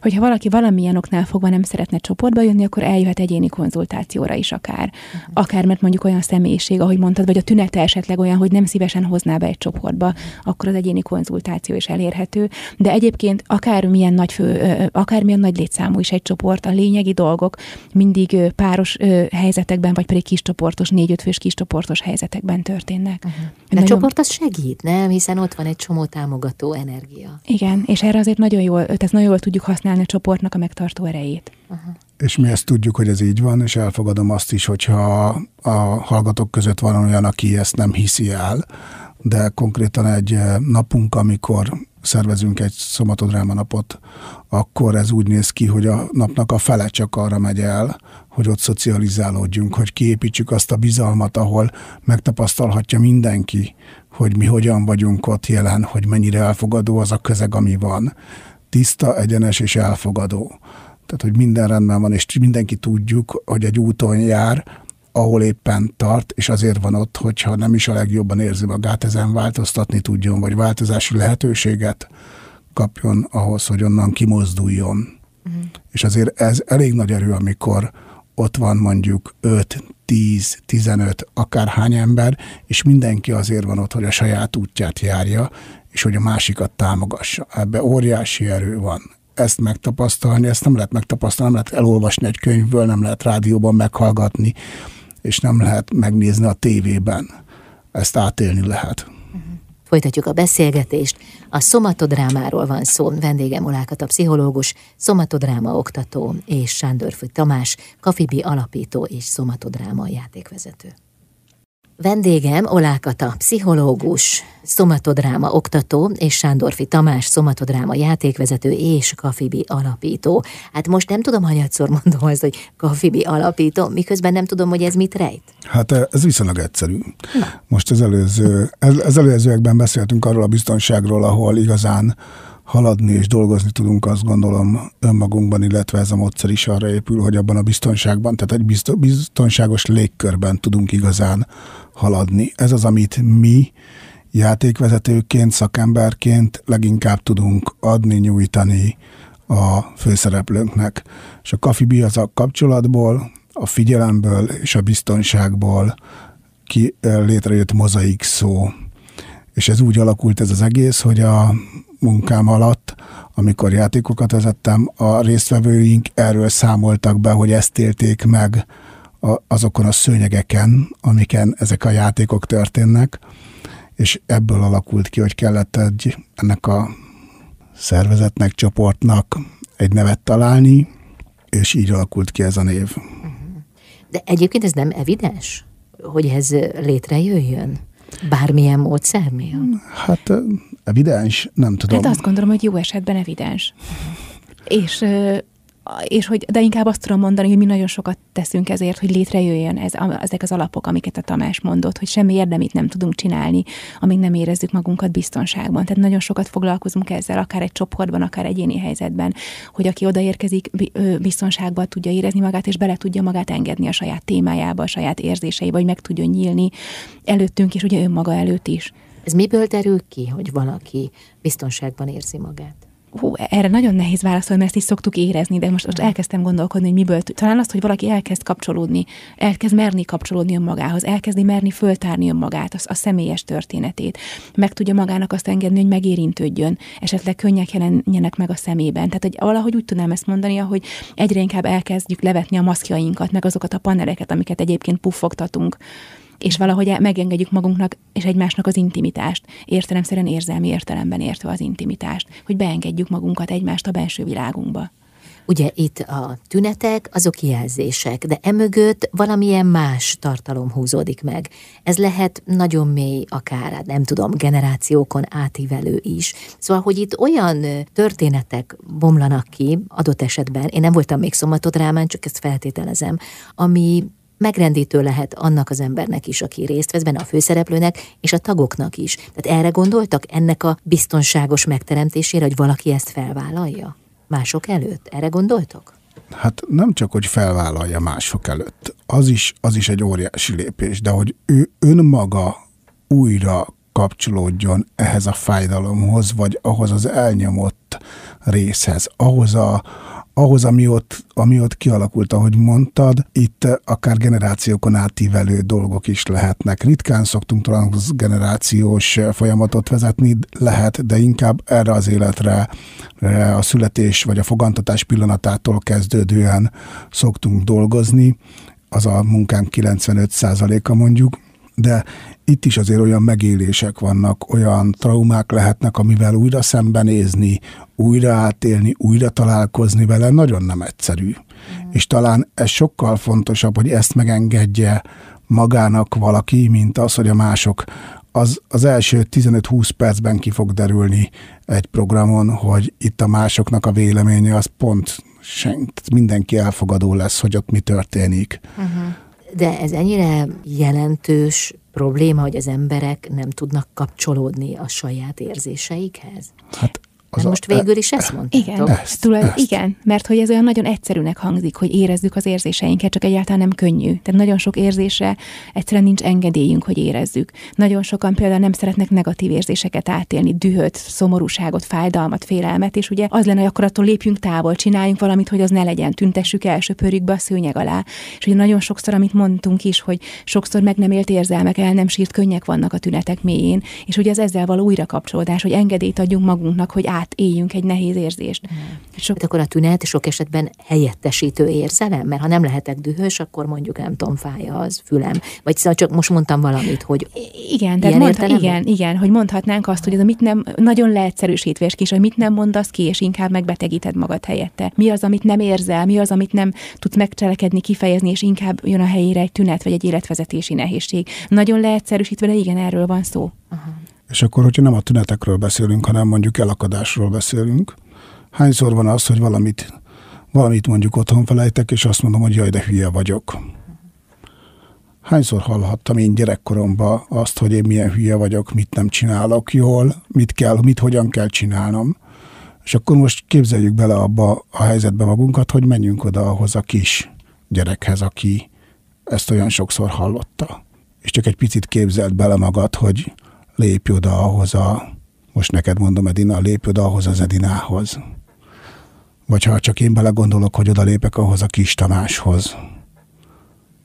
hogyha valaki valamilyen oknál fogva nem szeretne csoportba jönni, akkor eljöhet egyéni konzultációra is akár. Uh-huh. Akár, mert mondjuk olyan személyiség, ahogy mondtad, vagy a tünete esetleg olyan, hogy nem szívesen hozná be egy csoportba, akkor az egyéni konzultáció is elérhető. De egyébként akármilyen nagy fő, akármilyen nagy létszámú is egy csoport, a lényegi dolgok mindig páros helyzetekben, vagy pedig kiscsoportos, négy-öt fős kiscsoportos helyzetekben történnek. Uh-huh. De nagyon... csoport az segít, nem? Hiszen ott van egy csomó támogató energia. Igen, és erre azért nagyon jól, tehát nagyon jól tudjuk használni használni a csoportnak a megtartó erejét. Uh-huh. És mi ezt tudjuk, hogy ez így van, és elfogadom azt is, hogyha a hallgatók között van olyan, aki ezt nem hiszi el, de konkrétan egy napunk, amikor szervezünk egy szomatodráma napot, akkor ez úgy néz ki, hogy a napnak a fele csak arra megy el, hogy ott szocializálódjunk, hogy kiépítsük azt a bizalmat, ahol megtapasztalhatja mindenki, hogy mi hogyan vagyunk ott jelen, hogy mennyire elfogadó az a közeg, ami van. Tiszta, egyenes és elfogadó. Tehát, hogy minden rendben van, és mindenki tudjuk, hogy egy úton jár, ahol éppen tart, és azért van ott, hogyha nem is a legjobban érzi magát, ezen változtatni tudjon, vagy változási lehetőséget kapjon ahhoz, hogy onnan kimozduljon. Uh-huh. És azért ez elég nagy erő, amikor ott van mondjuk 5, 10, 15, akárhány ember, és mindenki azért van ott, hogy a saját útját járja, és hogy a másikat támogassa. Ebbe óriási erő van. Ezt megtapasztalni, ezt nem lehet megtapasztalni, nem lehet elolvasni egy könyvből, nem lehet rádióban meghallgatni, és nem lehet megnézni a tévében. Ezt átélni lehet. Folytatjuk a beszélgetést. A szomatodrámáról van szó. Vendégem Olákat a pszichológus, szomatodráma oktató és Sándorfű Tamás, Kafibi alapító és szomatodráma játékvezető. Vendégem Olákata, pszichológus, szomatodráma oktató, és Sándorfi Tamás, szomatodráma játékvezető és Kafibi alapító. Hát most nem tudom, hanyatszor mondom azt, hogy Kafibi alapító, miközben nem tudom, hogy ez mit rejt. Hát eh, ez viszonylag egyszerű. Na. Most az előző, az előzőekben beszéltünk arról a biztonságról, ahol igazán haladni és dolgozni tudunk, azt gondolom önmagunkban, illetve ez a módszer is arra épül, hogy abban a biztonságban, tehát egy biztonságos légkörben tudunk igazán haladni. Ez az, amit mi játékvezetőként, szakemberként leginkább tudunk adni, nyújtani a főszereplőnknek. És a kafibi az a kapcsolatból, a figyelemből és a biztonságból ki létrejött mozaik szó. És ez úgy alakult ez az egész, hogy a munkám alatt, amikor játékokat vezettem, a résztvevőink erről számoltak be, hogy ezt élték meg azokon a szőnyegeken, amiken ezek a játékok történnek, és ebből alakult ki, hogy kellett egy, ennek a szervezetnek, csoportnak egy nevet találni, és így alakult ki ez a név. De egyébként ez nem evidens, hogy ez létrejöjjön? Bármilyen módszer miatt? Hát evidens, nem tudom. Hát azt gondolom, hogy jó esetben evidens. És és hogy, de inkább azt tudom mondani, hogy mi nagyon sokat teszünk ezért, hogy létrejöjjön ez, ezek az alapok, amiket a Tamás mondott, hogy semmi érdemit nem tudunk csinálni, amíg nem érezzük magunkat biztonságban. Tehát nagyon sokat foglalkozunk ezzel, akár egy csoportban, akár egyéni helyzetben, hogy aki odaérkezik, biztonságban tudja érezni magát, és bele tudja magát engedni a saját témájába, a saját érzéseibe, hogy meg tudjon nyílni előttünk, és ugye önmaga előtt is. Ez miből derül ki, hogy valaki biztonságban érzi magát? Hú, erre nagyon nehéz válaszolni, mert ezt is szoktuk érezni, de most, most elkezdtem gondolkodni, hogy miből. Talán azt, hogy valaki elkezd kapcsolódni, elkezd merni kapcsolódni önmagához, elkezdi merni föltárni önmagát, az, a személyes történetét, meg tudja magának azt engedni, hogy megérintődjön, esetleg könnyek jelenjenek meg a szemében. Tehát, hogy valahogy úgy tudnám ezt mondani, hogy egyre inkább elkezdjük levetni a maszkjainkat, meg azokat a paneleket, amiket egyébként puffogtatunk és valahogy megengedjük magunknak és egymásnak az intimitást, értelemszerűen érzelmi értelemben értve az intimitást, hogy beengedjük magunkat egymást a belső világunkba. Ugye itt a tünetek, azok jelzések, de emögött valamilyen más tartalom húzódik meg. Ez lehet nagyon mély, akár hát nem tudom, generációkon átívelő is. Szóval, hogy itt olyan történetek bomlanak ki adott esetben, én nem voltam még szombatodrámán, csak ezt feltételezem, ami megrendítő lehet annak az embernek is, aki részt vesz benne, a főszereplőnek, és a tagoknak is. Tehát erre gondoltak ennek a biztonságos megteremtésére, hogy valaki ezt felvállalja? Mások előtt? Erre gondoltok? Hát nem csak, hogy felvállalja mások előtt, az is, az is egy óriási lépés, de hogy ő önmaga újra kapcsolódjon ehhez a fájdalomhoz, vagy ahhoz az elnyomott részhez, ahhoz a, ahhoz, ami ott, ami ott kialakult, ahogy mondtad, itt akár generációkon átívelő dolgok is lehetnek. Ritkán szoktunk generációs folyamatot vezetni, lehet, de inkább erre az életre a születés vagy a fogantatás pillanatától kezdődően szoktunk dolgozni, az a munkánk 95%-a mondjuk, de itt is azért olyan megélések vannak, olyan traumák lehetnek, amivel újra szembenézni, újra átélni, újra találkozni vele nagyon nem egyszerű. Mm. És talán ez sokkal fontosabb, hogy ezt megengedje magának valaki, mint az, hogy a mások az, az első 15-20 percben ki fog derülni egy programon, hogy itt a másoknak a véleménye az pont sen, mindenki elfogadó lesz, hogy ott mi történik. Uh-huh. De ez ennyire jelentős probléma, hogy az emberek nem tudnak kapcsolódni a saját érzéseikhez? Hát az De most végül is ezt mondta. Igen, ezt, tulaj, ezt. igen, mert hogy ez olyan nagyon egyszerűnek hangzik, hogy érezzük az érzéseinket, csak egyáltalán nem könnyű. Tehát nagyon sok érzésre egyszerűen nincs engedélyünk, hogy érezzük. Nagyon sokan például nem szeretnek negatív érzéseket átélni, dühöt, szomorúságot, fájdalmat, félelmet, és ugye az lenne, hogy akkor attól lépjünk távol, csináljunk valamit, hogy az ne legyen, tüntessük el, söpörjük be a szőnyeg alá. És ugye nagyon sokszor, amit mondtunk is, hogy sokszor meg nem élt érzelmek, el nem sírt könnyek vannak a tünetek mélyén, és ugye az ezzel való újrakapcsolódás, hogy engedélyt adjunk magunknak, hogy át éljünk egy nehéz érzést. Mm. Sok... Hát akkor a tünet sok esetben helyettesítő érzelem, mert ha nem lehetek dühös, akkor mondjuk nem tudom, fája az fülem. Vagy szóval csak most mondtam valamit, hogy igen, tehát mondha, igen, igen, hogy mondhatnánk azt, hogy ez a mit nem, nagyon leegyszerűsítve kis, hogy mit nem mondasz ki, és inkább megbetegíted magad helyette. Mi az, amit nem érzel, mi az, amit nem tudsz megcselekedni, kifejezni, és inkább jön a helyére egy tünet vagy egy életvezetési nehézség. Nagyon leegyszerűsítve, de igen, erről van szó. Aha. És akkor, hogyha nem a tünetekről beszélünk, hanem mondjuk elakadásról beszélünk, hányszor van az, hogy valamit, valamit mondjuk otthon felejtek, és azt mondom, hogy jaj, de hülye vagyok. Hányszor hallhattam én gyerekkoromban azt, hogy én milyen hülye vagyok, mit nem csinálok jól, mit kell, mit hogyan kell csinálnom. És akkor most képzeljük bele abba a helyzetbe magunkat, hogy menjünk oda ahhoz a kis gyerekhez, aki ezt olyan sokszor hallotta. És csak egy picit képzelt bele magad, hogy lépj oda ahhoz a, most neked mondom Edina, lépj oda ahhoz az Edinához. Vagy ha csak én belegondolok, hogy oda lépek ahhoz a kis Tamáshoz,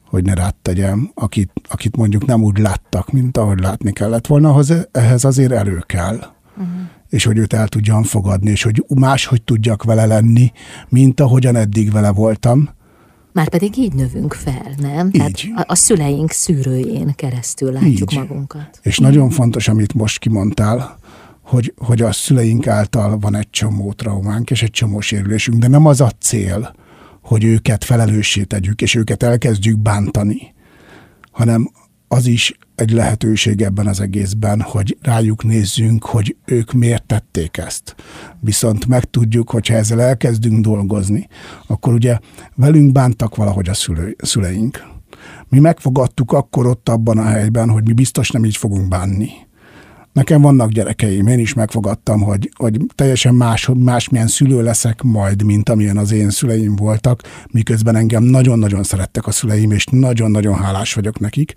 hogy ne rád tegyem, akit, akit mondjuk nem úgy láttak, mint ahogy látni kellett volna, ahhoz, ehhez azért erő kell. Uh-huh. És hogy őt el tudjam fogadni, és hogy máshogy tudjak vele lenni, mint ahogyan eddig vele voltam, már pedig így növünk fel, nem? Így. Tehát a, a szüleink szűrőjén keresztül látjuk így. magunkat. És nagyon fontos, amit most kimondtál, hogy, hogy a szüleink által van egy csomó traumánk és egy csomó sérülésünk, de nem az a cél, hogy őket felelőssé tegyük, és őket elkezdjük bántani, hanem az is egy lehetőség ebben az egészben, hogy rájuk nézzünk, hogy ők miért tették ezt. Viszont megtudjuk, hogyha ezzel elkezdünk dolgozni, akkor ugye velünk bántak valahogy a szülő, szüleink. Mi megfogadtuk akkor ott abban a helyben, hogy mi biztos nem így fogunk bánni Nekem vannak gyerekeim, én is megfogadtam, hogy, hogy teljesen más, másmilyen szülő leszek majd, mint amilyen az én szüleim voltak, miközben engem nagyon-nagyon szerettek a szüleim, és nagyon-nagyon hálás vagyok nekik.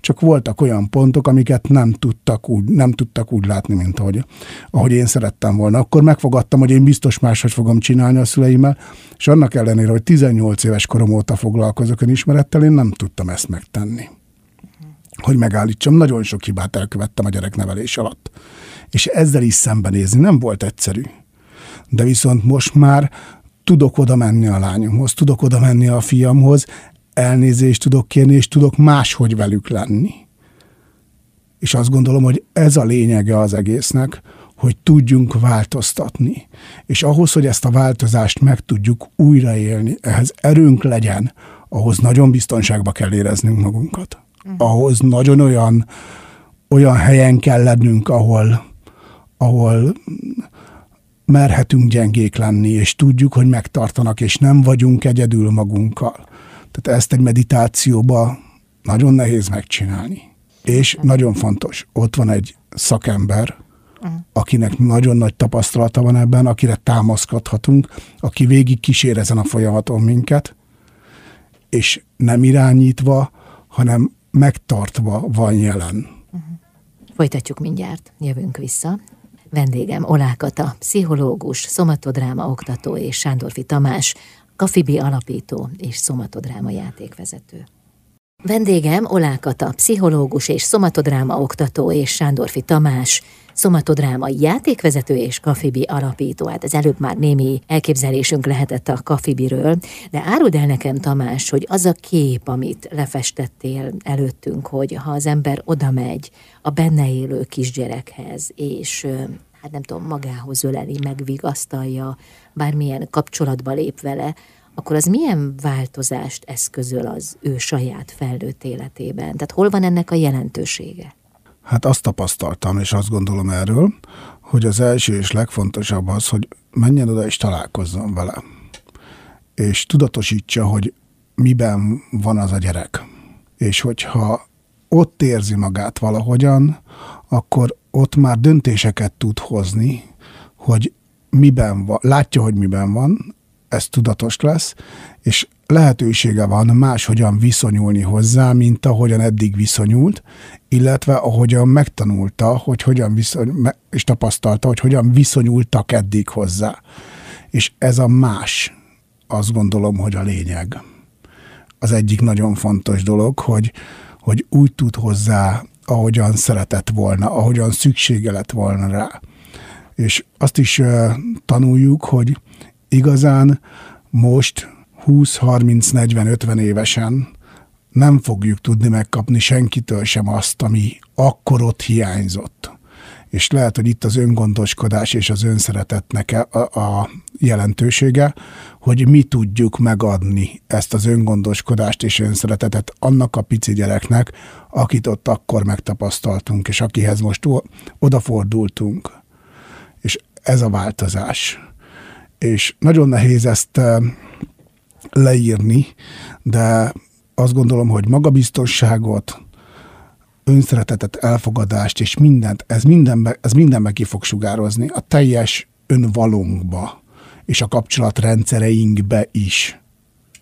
Csak voltak olyan pontok, amiket nem tudtak úgy, nem tudtak úgy látni, mint ahogy, ahogy én szerettem volna. Akkor megfogadtam, hogy én biztos máshogy fogom csinálni a szüleimmel, és annak ellenére, hogy 18 éves korom óta foglalkozok önismerettel, én nem tudtam ezt megtenni hogy megállítsam. Nagyon sok hibát elkövettem a gyereknevelés alatt. És ezzel is szembenézni nem volt egyszerű. De viszont most már tudok oda menni a lányomhoz, tudok oda menni a fiamhoz, elnézést tudok kérni, és tudok máshogy velük lenni. És azt gondolom, hogy ez a lényege az egésznek, hogy tudjunk változtatni. És ahhoz, hogy ezt a változást meg tudjuk újraélni, ehhez erőnk legyen, ahhoz nagyon biztonságba kell éreznünk magunkat. Ahhoz nagyon olyan, olyan helyen kell lennünk, ahol, ahol merhetünk gyengék lenni, és tudjuk, hogy megtartanak, és nem vagyunk egyedül magunkkal. Tehát ezt egy meditációba nagyon nehéz megcsinálni. És nagyon fontos, ott van egy szakember, uh-huh. akinek nagyon nagy tapasztalata van ebben, akire támaszkodhatunk, aki végig kísér ezen a folyamaton minket, és nem irányítva, hanem megtartva van jelen. Uh-huh. Folytatjuk mindjárt, jövünk vissza. Vendégem Olákata, pszichológus, szomatodráma oktató és Sándorfi Tamás, Kafibi alapító és szomatodráma játékvezető. Vendégem Olákata, pszichológus és szomatodráma oktató és Sándorfi Tamás, szomatodráma játékvezető és Kafibi alapító. Hát ez előbb már némi elképzelésünk lehetett a Kafibiről, de áruld el nekem, Tamás, hogy az a kép, amit lefestettél előttünk, hogy ha az ember oda megy a benne élő kisgyerekhez, és hát nem tudom, magához öleli, megvigasztalja, bármilyen kapcsolatba lép vele, akkor az milyen változást eszközöl az ő saját felnőtt életében? Tehát hol van ennek a jelentősége? Hát azt tapasztaltam, és azt gondolom erről, hogy az első és legfontosabb az, hogy menjen oda és találkozzon vele. És tudatosítsa, hogy miben van az a gyerek. És hogyha ott érzi magát valahogyan, akkor ott már döntéseket tud hozni, hogy miben van, látja, hogy miben van, ez tudatos lesz, és lehetősége van máshogyan viszonyulni hozzá, mint ahogyan eddig viszonyult, illetve ahogyan megtanulta, hogy hogyan viszony, és tapasztalta, hogy hogyan viszonyultak eddig hozzá. És ez a más, azt gondolom, hogy a lényeg. Az egyik nagyon fontos dolog, hogy, hogy úgy tud hozzá, ahogyan szeretett volna, ahogyan szüksége lett volna rá. És azt is uh, tanuljuk, hogy igazán most 20, 30, 40, 50 évesen nem fogjuk tudni megkapni senkitől sem azt, ami akkor ott hiányzott. És lehet, hogy itt az öngondoskodás és az önszeretetnek a, a jelentősége, hogy mi tudjuk megadni ezt az öngondoskodást és önszeretetet annak a pici gyereknek, akit ott akkor megtapasztaltunk, és akihez most odafordultunk. És ez a változás. És nagyon nehéz ezt leírni, de azt gondolom, hogy magabiztosságot, önszeretetet, elfogadást és mindent, ez mindenbe, ez mindenbe ki fog sugározni a teljes önvalónkba és a kapcsolatrendszereinkbe is.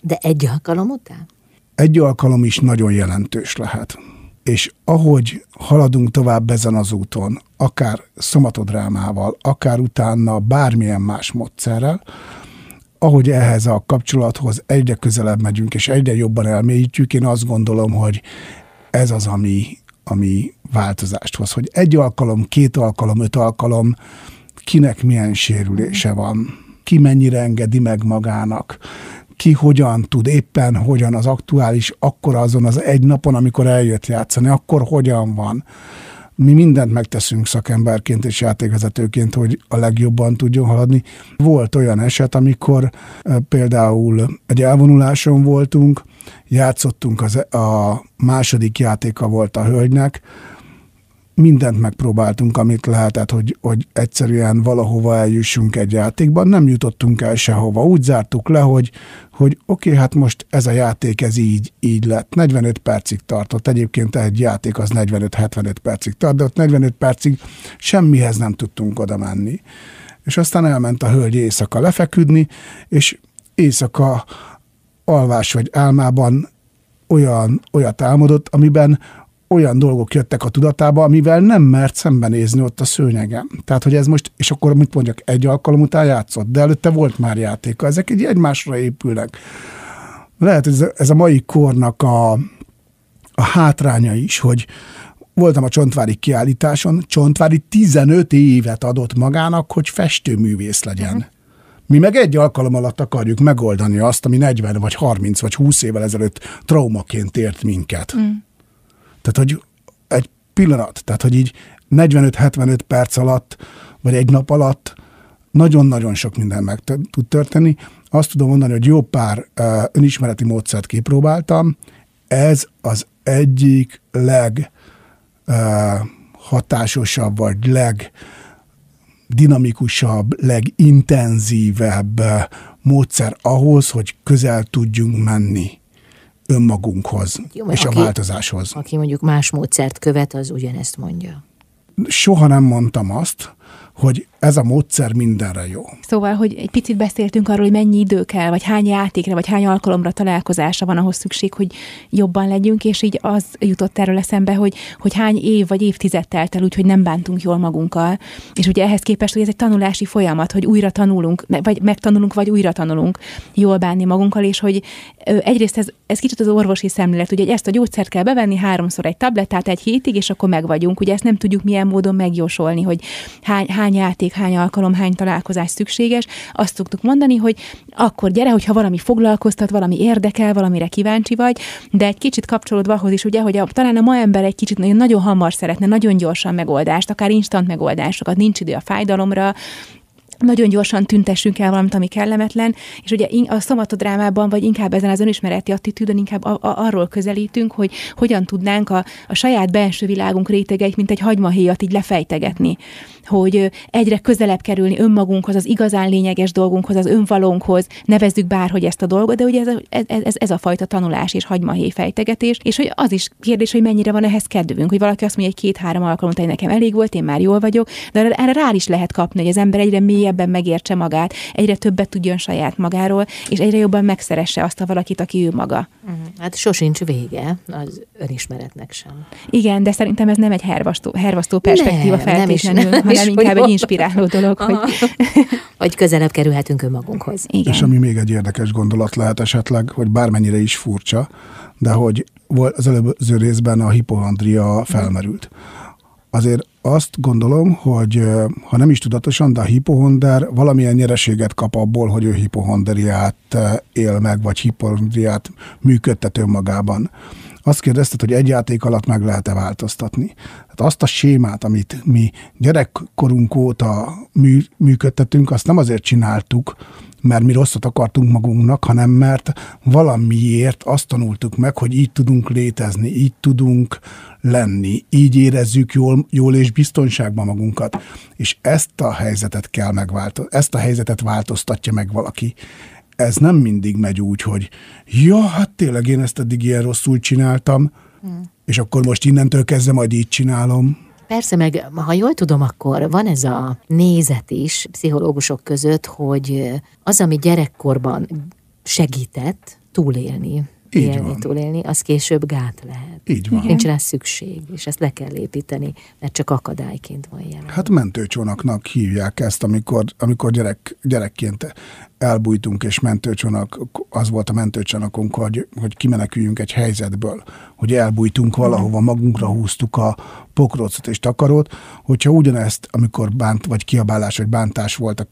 De egy alkalom után? Egy alkalom is nagyon jelentős lehet. És ahogy haladunk tovább ezen az úton, akár szomatodrámával, akár utána bármilyen más módszerrel, ahogy ehhez a kapcsolathoz egyre közelebb megyünk, és egyre jobban elmélyítjük, én azt gondolom, hogy ez az, ami, ami változást hoz. Hogy egy alkalom, két alkalom, öt alkalom, kinek milyen sérülése van, ki mennyire engedi meg magának, ki hogyan tud éppen, hogyan az aktuális, akkor azon az egy napon, amikor eljött játszani, akkor hogyan van mi mindent megteszünk szakemberként és játékvezetőként, hogy a legjobban tudjon haladni. Volt olyan eset, amikor például egy elvonuláson voltunk, játszottunk, az, a második játéka volt a hölgynek, mindent megpróbáltunk, amit lehetett, hogy, hogy egyszerűen valahova eljussunk egy játékban, nem jutottunk el sehova. Úgy zártuk le, hogy, hogy oké, okay, hát most ez a játék, ez így, így lett. 45 percig tartott. Egyébként egy játék az 45-75 percig tart, de ott 45 percig semmihez nem tudtunk oda menni. És aztán elment a hölgy éjszaka lefeküdni, és éjszaka alvás vagy álmában olyan, olyat álmodott, amiben olyan dolgok jöttek a tudatába, amivel nem mert szembenézni ott a szőnyegem. Tehát, hogy ez most, és akkor mit mondjak, egy alkalom után játszott, de előtte volt már játéka. Ezek egy egymásra épülnek. Lehet, hogy ez a mai kornak a, a hátránya is, hogy voltam a Csontvári kiállításon, Csontvári 15 évet adott magának, hogy festőművész legyen. Uh-huh. Mi meg egy alkalom alatt akarjuk megoldani azt, ami 40 vagy 30 vagy 20 évvel ezelőtt traumaként ért minket. Mm. Tehát, hogy egy pillanat, tehát, hogy így 45-75 perc alatt, vagy egy nap alatt nagyon-nagyon sok minden meg tud történni. Azt tudom mondani, hogy jó pár önismereti módszert kipróbáltam. Ez az egyik leg uh, hatásosabb, vagy leg dinamikusabb, legintenzívebb módszer ahhoz, hogy közel tudjunk menni önmagunkhoz Jó, és aki, a változáshoz. Aki mondjuk más módszert követ, az ugyanezt mondja. Soha nem mondtam azt, hogy ez a módszer mindenre jó. Szóval, hogy egy picit beszéltünk arról, hogy mennyi idő kell, vagy hány játékra, vagy hány alkalomra találkozásra van ahhoz szükség, hogy jobban legyünk, és így az jutott erről eszembe, hogy, hogy hány év vagy évtized telt el úgy, hogy nem bántunk jól magunkkal. És ugye ehhez képest, hogy ez egy tanulási folyamat, hogy újra tanulunk, vagy megtanulunk, vagy újra tanulunk jól bánni magunkkal, és hogy egyrészt ez, ez kicsit az orvosi szemlélet, ugye ezt a gyógyszert kell bevenni háromszor egy tablettát egy hétig, és akkor megvagyunk. Ugye ezt nem tudjuk milyen módon megjósolni, hogy hány, hány játék, hány alkalom, hány találkozás szükséges. Azt szoktuk mondani, hogy akkor gyere, hogyha valami foglalkoztat, valami érdekel, valamire kíváncsi vagy, de egy kicsit kapcsolódva ahhoz is, ugye, hogy a, talán a ma ember egy kicsit nagyon, nagyon hamar szeretne, nagyon gyorsan megoldást, akár instant megoldásokat, nincs idő a fájdalomra, nagyon gyorsan tüntessünk el valamit, ami kellemetlen, és ugye a szomatodrámában, vagy inkább ezen az önismereti attitűdön inkább a, a, arról közelítünk, hogy hogyan tudnánk a, a saját belső világunk rétegeit, mint egy hagymahéjat így lefejtegetni, hogy egyre közelebb kerülni önmagunkhoz, az igazán lényeges dolgunkhoz, az önvalónkhoz, nevezzük bárhogy ezt a dolgot, de ugye ez a, ez, ez, ez a fajta tanulás és hagymahéj fejtegetés, és hogy az is kérdés, hogy mennyire van ehhez kedvünk, hogy valaki azt mondja, hogy két-három alkalommal hogy nekem elég volt, én már jól vagyok, de erre rá is lehet kapni, hogy az ember egyre mélyebben megértse magát, egyre többet tudjon saját magáról, és egyre jobban megszeresse azt a valakit, aki ő maga. Uh-huh. Hát sosincs vége az önismeretnek sem. Igen, de szerintem ez nem egy hervasztó, hervasztó perspektíva nem, feltétlenül, nem is, nem hanem inkább egy inspiráló dolog, hogy... hogy közelebb kerülhetünk önmagunkhoz. Igen. És ami még egy érdekes gondolat lehet esetleg, hogy bármennyire is furcsa, de hogy az előző részben a hipohondria felmerült. Azért azt gondolom, hogy ha nem is tudatosan, de a hipohonder valamilyen nyereséget kap abból, hogy ő hipohondriát él meg, vagy hipohondriát működtet önmagában. Azt kérdezted, hogy egy játék alatt meg lehet-e változtatni. Hát azt a sémát, amit mi gyerekkorunk óta mű, működtetünk, azt nem azért csináltuk, mert mi rosszat akartunk magunknak, hanem mert valamiért azt tanultuk meg, hogy így tudunk létezni, így tudunk lenni, így érezzük jól, jól és biztonságban magunkat. És ezt a helyzetet kell megváltozni, ezt a helyzetet változtatja meg valaki. Ez nem mindig megy úgy, hogy ja, hát tényleg én ezt eddig ilyen rosszul csináltam, hmm. és akkor most innentől kezdve majd így csinálom. Persze, meg ha jól tudom, akkor van ez a nézet is pszichológusok között, hogy az, ami gyerekkorban segített túlélni, így élni, van. túlélni, az később gát lehet. Így van. Nincs rá szükség, és ezt le kell építeni, mert csak akadályként van jelen. Hát mentőcsónaknak hívják ezt, amikor, amikor gyerek, gyerekként elbújtunk, és mentőcsónak, az volt a mentőcsónakunk, hogy, hogy kimeneküljünk egy helyzetből, hogy elbújtunk valahova, magunkra húztuk a pokrócot és takarót, hogyha ugyanezt, amikor bánt, vagy kiabálás, vagy bántás volt a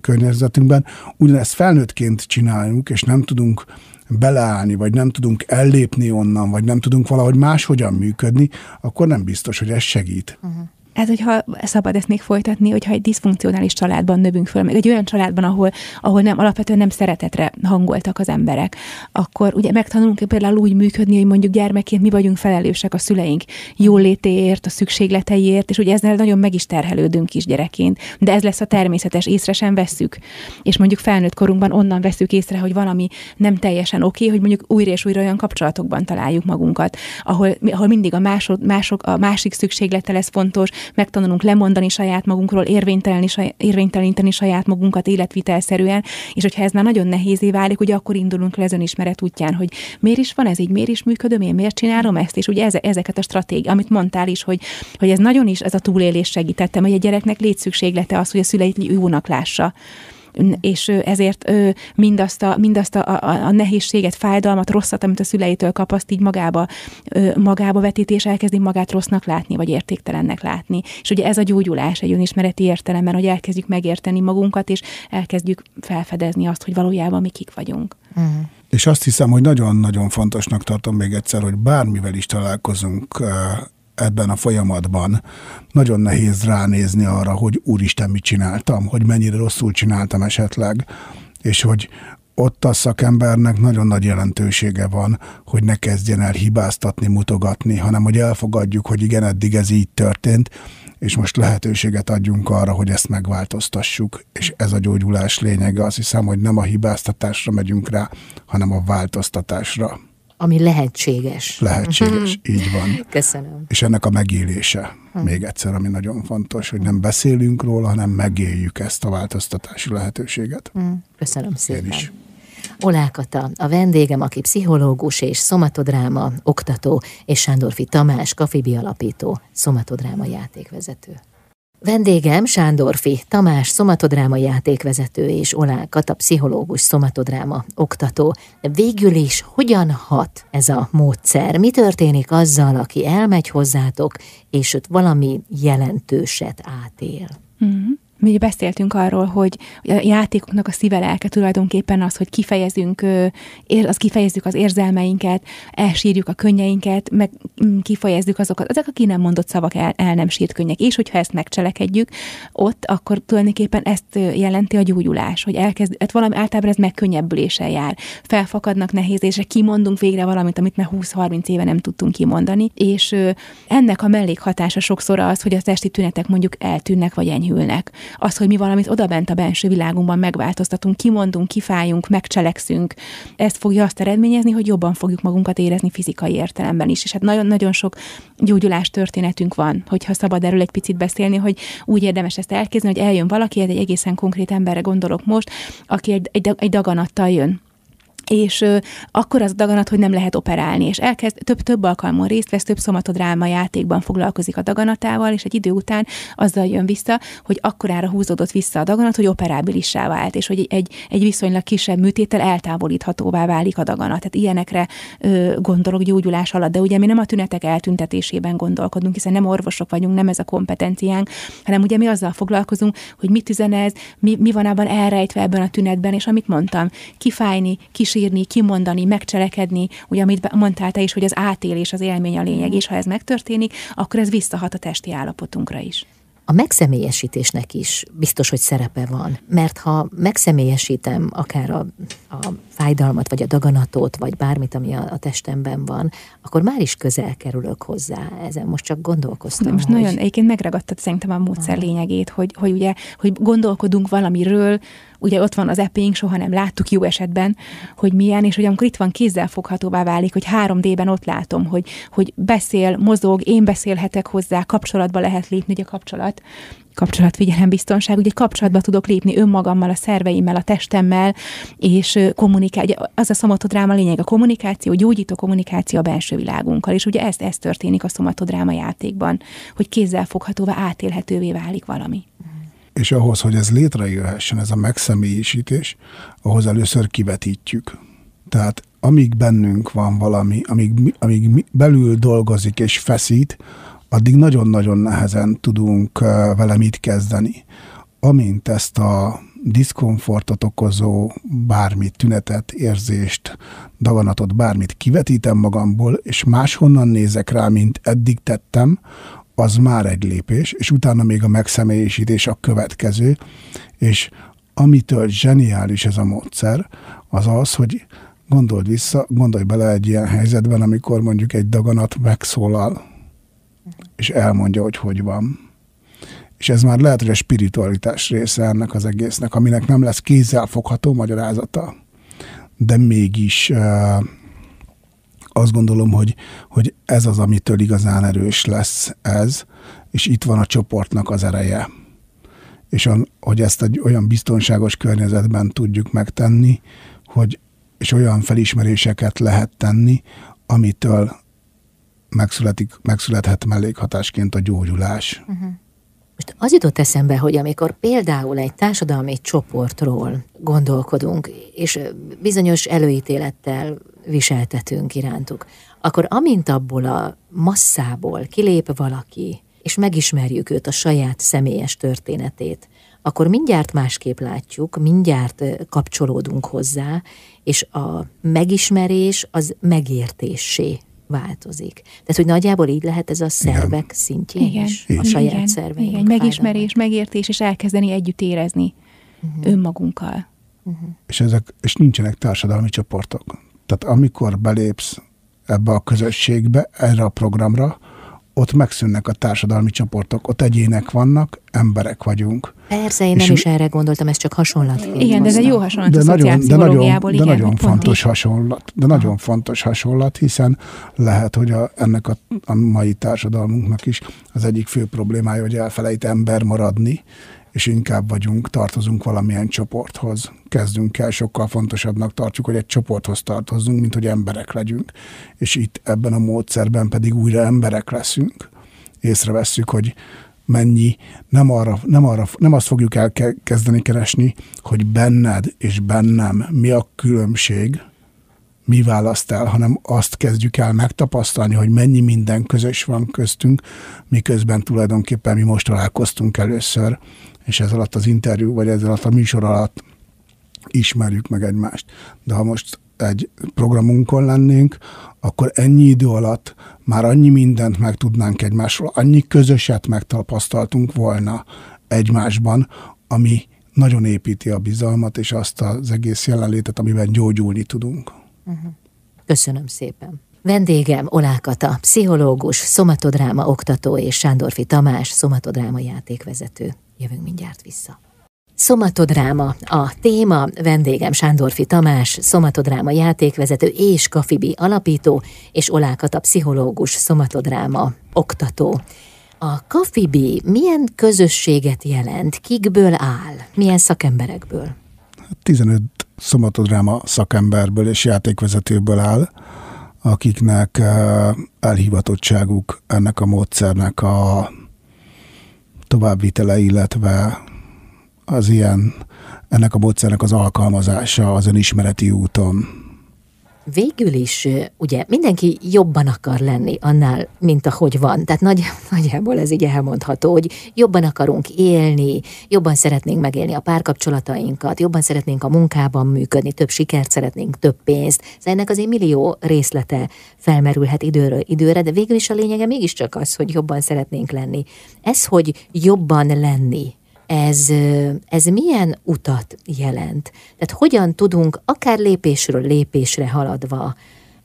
környezetünkben, ugyanezt felnőttként csináljuk, és nem tudunk beleállni, vagy nem tudunk ellépni onnan, vagy nem tudunk valahogy máshogyan működni, akkor nem biztos, hogy ez segít. Uh-huh ez, hogyha szabad ezt még folytatni, hogyha egy diszfunkcionális családban növünk föl, meg egy olyan családban, ahol, ahol nem alapvetően nem szeretetre hangoltak az emberek, akkor ugye megtanulunk például úgy működni, hogy mondjuk gyermekként mi vagyunk felelősek a szüleink jólétéért, a szükségleteiért, és ugye ezzel nagyon meg is terhelődünk is gyerekként, de ez lesz a természetes, észre sem vesszük. És mondjuk felnőtt korunkban onnan veszük észre, hogy valami nem teljesen oké, okay, hogy mondjuk újra és újra olyan kapcsolatokban találjuk magunkat, ahol, ahol mindig a, másod, mások, a másik szükséglete lesz fontos, megtanulunk lemondani saját magunkról, érvényteleníteni saját magunkat életvitelszerűen, és hogyha ez már nagyon nehézé válik, ugye akkor indulunk le az önismeret útján, hogy miért is van ez így, miért is működöm én, miért csinálom ezt, és ugye ezeket a stratégiát, amit mondtál is, hogy, hogy ez nagyon is ez a túlélés segítettem, hogy a gyereknek létszükséglete az, hogy a szüleit jónak lássa és ezért mindazt a, mindazt a, a, a nehézséget, fájdalmat, rosszat, amit a szüleitől kap, azt így magába, magába vetíti, és elkezdi magát rossznak látni, vagy értéktelennek látni. És ugye ez a gyógyulás egy önismereti értelemben, hogy elkezdjük megérteni magunkat, és elkezdjük felfedezni azt, hogy valójában mi kik vagyunk. Uh-huh. És azt hiszem, hogy nagyon-nagyon fontosnak tartom még egyszer, hogy bármivel is találkozunk ebben a folyamatban nagyon nehéz ránézni arra, hogy úristen, mit csináltam, hogy mennyire rosszul csináltam esetleg, és hogy ott a szakembernek nagyon nagy jelentősége van, hogy ne kezdjen el hibáztatni, mutogatni, hanem hogy elfogadjuk, hogy igen, eddig ez így történt, és most lehetőséget adjunk arra, hogy ezt megváltoztassuk, és ez a gyógyulás lényege. Azt hiszem, hogy nem a hibáztatásra megyünk rá, hanem a változtatásra. Ami lehetséges. Lehetséges, mhm. így van. Köszönöm. És ennek a megélése, hm. még egyszer, ami nagyon fontos, hogy nem beszélünk róla, hanem megéljük ezt a változtatási lehetőséget. Hm. Köszönöm szépen. Én is. Olákata, a vendégem, aki pszichológus és szomatodráma oktató, és Sándorfi Tamás, kafibi alapító, szomatodráma játékvezető. Vendégem Sándorfi Tamás, szomatodráma játékvezető és Olá Kata, pszichológus, szomatodráma oktató. Végül is hogyan hat ez a módszer? Mi történik azzal, aki elmegy hozzátok, és ott valami jelentőset átél? Mm-hmm mi ugye beszéltünk arról, hogy a játékoknak a szívelelke tulajdonképpen az, hogy kifejezünk, az kifejezzük az érzelmeinket, elsírjuk a könnyeinket, meg mm, kifejezzük azokat, ezek a ki nem mondott szavak el, el nem sírt könnyek, és hogyha ezt megcselekedjük ott, akkor tulajdonképpen ezt jelenti a gyógyulás, hogy elkezd, hát valami általában ez megkönnyebbüléssel jár. Felfakadnak nehézésre, kimondunk végre valamit, amit már 20-30 éve nem tudtunk kimondani, és ennek a mellékhatása sokszor az, hogy a testi tünetek mondjuk eltűnnek vagy enyhülnek. Az, hogy mi valamit odabent a benső világunkban megváltoztatunk, kimondunk, kifájunk, megcselekszünk, ez fogja azt eredményezni, hogy jobban fogjuk magunkat érezni fizikai értelemben is. És hát nagyon-nagyon sok gyógyulás történetünk van, hogyha szabad erről egy picit beszélni, hogy úgy érdemes ezt elképzelni, hogy eljön valaki, egy egészen konkrét emberre gondolok most, aki egy, egy, egy daganattal jön és ö, akkor az daganat, hogy nem lehet operálni, és elkezd, több, több alkalmon részt vesz, több szomatodráma játékban foglalkozik a daganatával, és egy idő után azzal jön vissza, hogy akkorára húzódott vissza a daganat, hogy operábilissá vált, és hogy egy, egy viszonylag kisebb műtéttel eltávolíthatóvá válik a daganat. Tehát ilyenekre ö, gondolok gyógyulás alatt, de ugye mi nem a tünetek eltüntetésében gondolkodunk, hiszen nem orvosok vagyunk, nem ez a kompetenciánk, hanem ugye mi azzal foglalkozunk, hogy mit üzen ez, mi, mi van abban elrejtve ebben a tünetben, és amit mondtam, kifájni, kis sírni, kimondani, megcselekedni, ugye amit mondtál te is, hogy az átélés, az élmény a lényeg, és ha ez megtörténik, akkor ez visszahat a testi állapotunkra is. A megszemélyesítésnek is biztos, hogy szerepe van, mert ha megszemélyesítem akár a, a fájdalmat, vagy a daganatot, vagy bármit, ami a, a testemben van, akkor már is közel kerülök hozzá. Ezen most csak gondolkoztam. De most hogy... nagyon, egyébként megragadtad szerintem a módszer lényegét, hogy, hogy ugye, hogy gondolkodunk valamiről, ugye ott van az epping, soha nem láttuk jó esetben, hogy milyen, és hogy amikor itt van kézzelfoghatóvá válik, hogy 3D-ben ott látom, hogy, hogy beszél, mozog, én beszélhetek hozzá, kapcsolatba lehet lépni, ugye kapcsolat, biztonság, ugye kapcsolatba tudok lépni önmagammal, a szerveimmel, a testemmel, és kommunikálni. Az a szomatodráma lényeg, a kommunikáció, gyógyító kommunikáció a belső világunkkal, és ugye ez, ez történik a szomatodráma játékban, hogy kézzelfoghatóvá, átélhetővé válik valami és ahhoz, hogy ez létrejöhessen, ez a megszemélyisítés, ahhoz először kivetítjük. Tehát amíg bennünk van valami, amíg, amíg belül dolgozik és feszít, addig nagyon-nagyon nehezen tudunk vele mit kezdeni. Amint ezt a diszkomfortot okozó bármit, tünetet, érzést, daganatot, bármit kivetítem magamból, és máshonnan nézek rá, mint eddig tettem, az már egy lépés, és utána még a megszemélyisítés a következő, és amitől zseniális ez a módszer, az az, hogy gondold vissza, gondolj bele egy ilyen helyzetben, amikor mondjuk egy daganat megszólal, és elmondja, hogy hogy van. És ez már lehet, hogy a spiritualitás része ennek az egésznek, aminek nem lesz kézzelfogható magyarázata, de mégis uh, azt gondolom, hogy, hogy ez az, amitől igazán erős lesz ez, és itt van a csoportnak az ereje. És a, hogy ezt egy olyan biztonságos környezetben tudjuk megtenni, hogy, és olyan felismeréseket lehet tenni, amitől megszületik, megszülethet mellékhatásként a gyógyulás. Uh-huh. Most az jutott eszembe, hogy amikor például egy társadalmi csoportról gondolkodunk, és bizonyos előítélettel viseltetünk irántuk, akkor amint abból a masszából kilép valaki, és megismerjük őt, a saját személyes történetét, akkor mindjárt másképp látjuk, mindjárt kapcsolódunk hozzá, és a megismerés az megértésé változik. Tehát, hogy nagyjából így lehet ez a szervek igen. szintjén igen. is, igen. a saját igen. szerveink. Igen, megismerés, megértés, és elkezdeni együtt érezni uh-huh. önmagunkkal. Uh-huh. És, ezek, és nincsenek társadalmi csoportok. Tehát amikor belépsz ebbe a közösségbe, erre a programra, ott megszűnnek a társadalmi csoportok, ott egyének vannak, emberek vagyunk. Persze, én nem is erre gondoltam, ez csak hasonlat. Igen, de ez egy jó hasonlat de a nagyon, de nagyon, de igen, nagyon fontos így. hasonlat, de nagyon Aha. fontos hasonlat, hiszen lehet, hogy a, ennek a, a mai társadalmunknak is az egyik fő problémája, hogy elfelejt ember maradni, és inkább vagyunk, tartozunk valamilyen csoporthoz. Kezdünk el, sokkal fontosabbnak tartjuk, hogy egy csoporthoz tartozzunk, mint hogy emberek legyünk. És itt ebben a módszerben pedig újra emberek leszünk. Észrevesszük, hogy mennyi, nem, arra, nem, arra, nem azt fogjuk elkezdeni keresni, hogy benned és bennem mi a különbség, mi választ el, hanem azt kezdjük el megtapasztalni, hogy mennyi minden közös van köztünk, miközben tulajdonképpen mi most találkoztunk először, és ez alatt az interjú, vagy ez alatt a műsor alatt ismerjük meg egymást. De ha most egy programunkon lennénk, akkor ennyi idő alatt már annyi mindent meg tudnánk egymásról, annyi közöset megtapasztaltunk volna egymásban, ami nagyon építi a bizalmat és azt az egész jelenlétet, amiben gyógyulni tudunk. Uh-huh. Köszönöm szépen. Vendégem Olákata, pszichológus, szomatodráma oktató és Sándorfi Tamás, szomatodráma játékvezető. Jövünk mindjárt vissza. Szomatodráma a téma, vendégem Sándorfi Tamás, szomatodráma játékvezető és Kafibi alapító, és Olákata pszichológus, szomatodráma oktató. A Kafibi milyen közösséget jelent? Kikből áll? Milyen szakemberekből? 15 szomatodráma szakemberből és játékvezetőből áll akiknek eh, elhivatottságuk ennek a módszernek a továbbvitele, illetve az ilyen, ennek a módszernek az alkalmazása az önismereti úton végül is ugye mindenki jobban akar lenni annál, mint ahogy van. Tehát nagy, nagyjából ez így elmondható, hogy jobban akarunk élni, jobban szeretnénk megélni a párkapcsolatainkat, jobban szeretnénk a munkában működni, több sikert szeretnénk, több pénzt. Szóval ennek azért millió részlete felmerülhet időről időre, de végül is a lényege mégiscsak az, hogy jobban szeretnénk lenni. Ez, hogy jobban lenni, ez, ez milyen utat jelent? Tehát hogyan tudunk akár lépésről lépésre haladva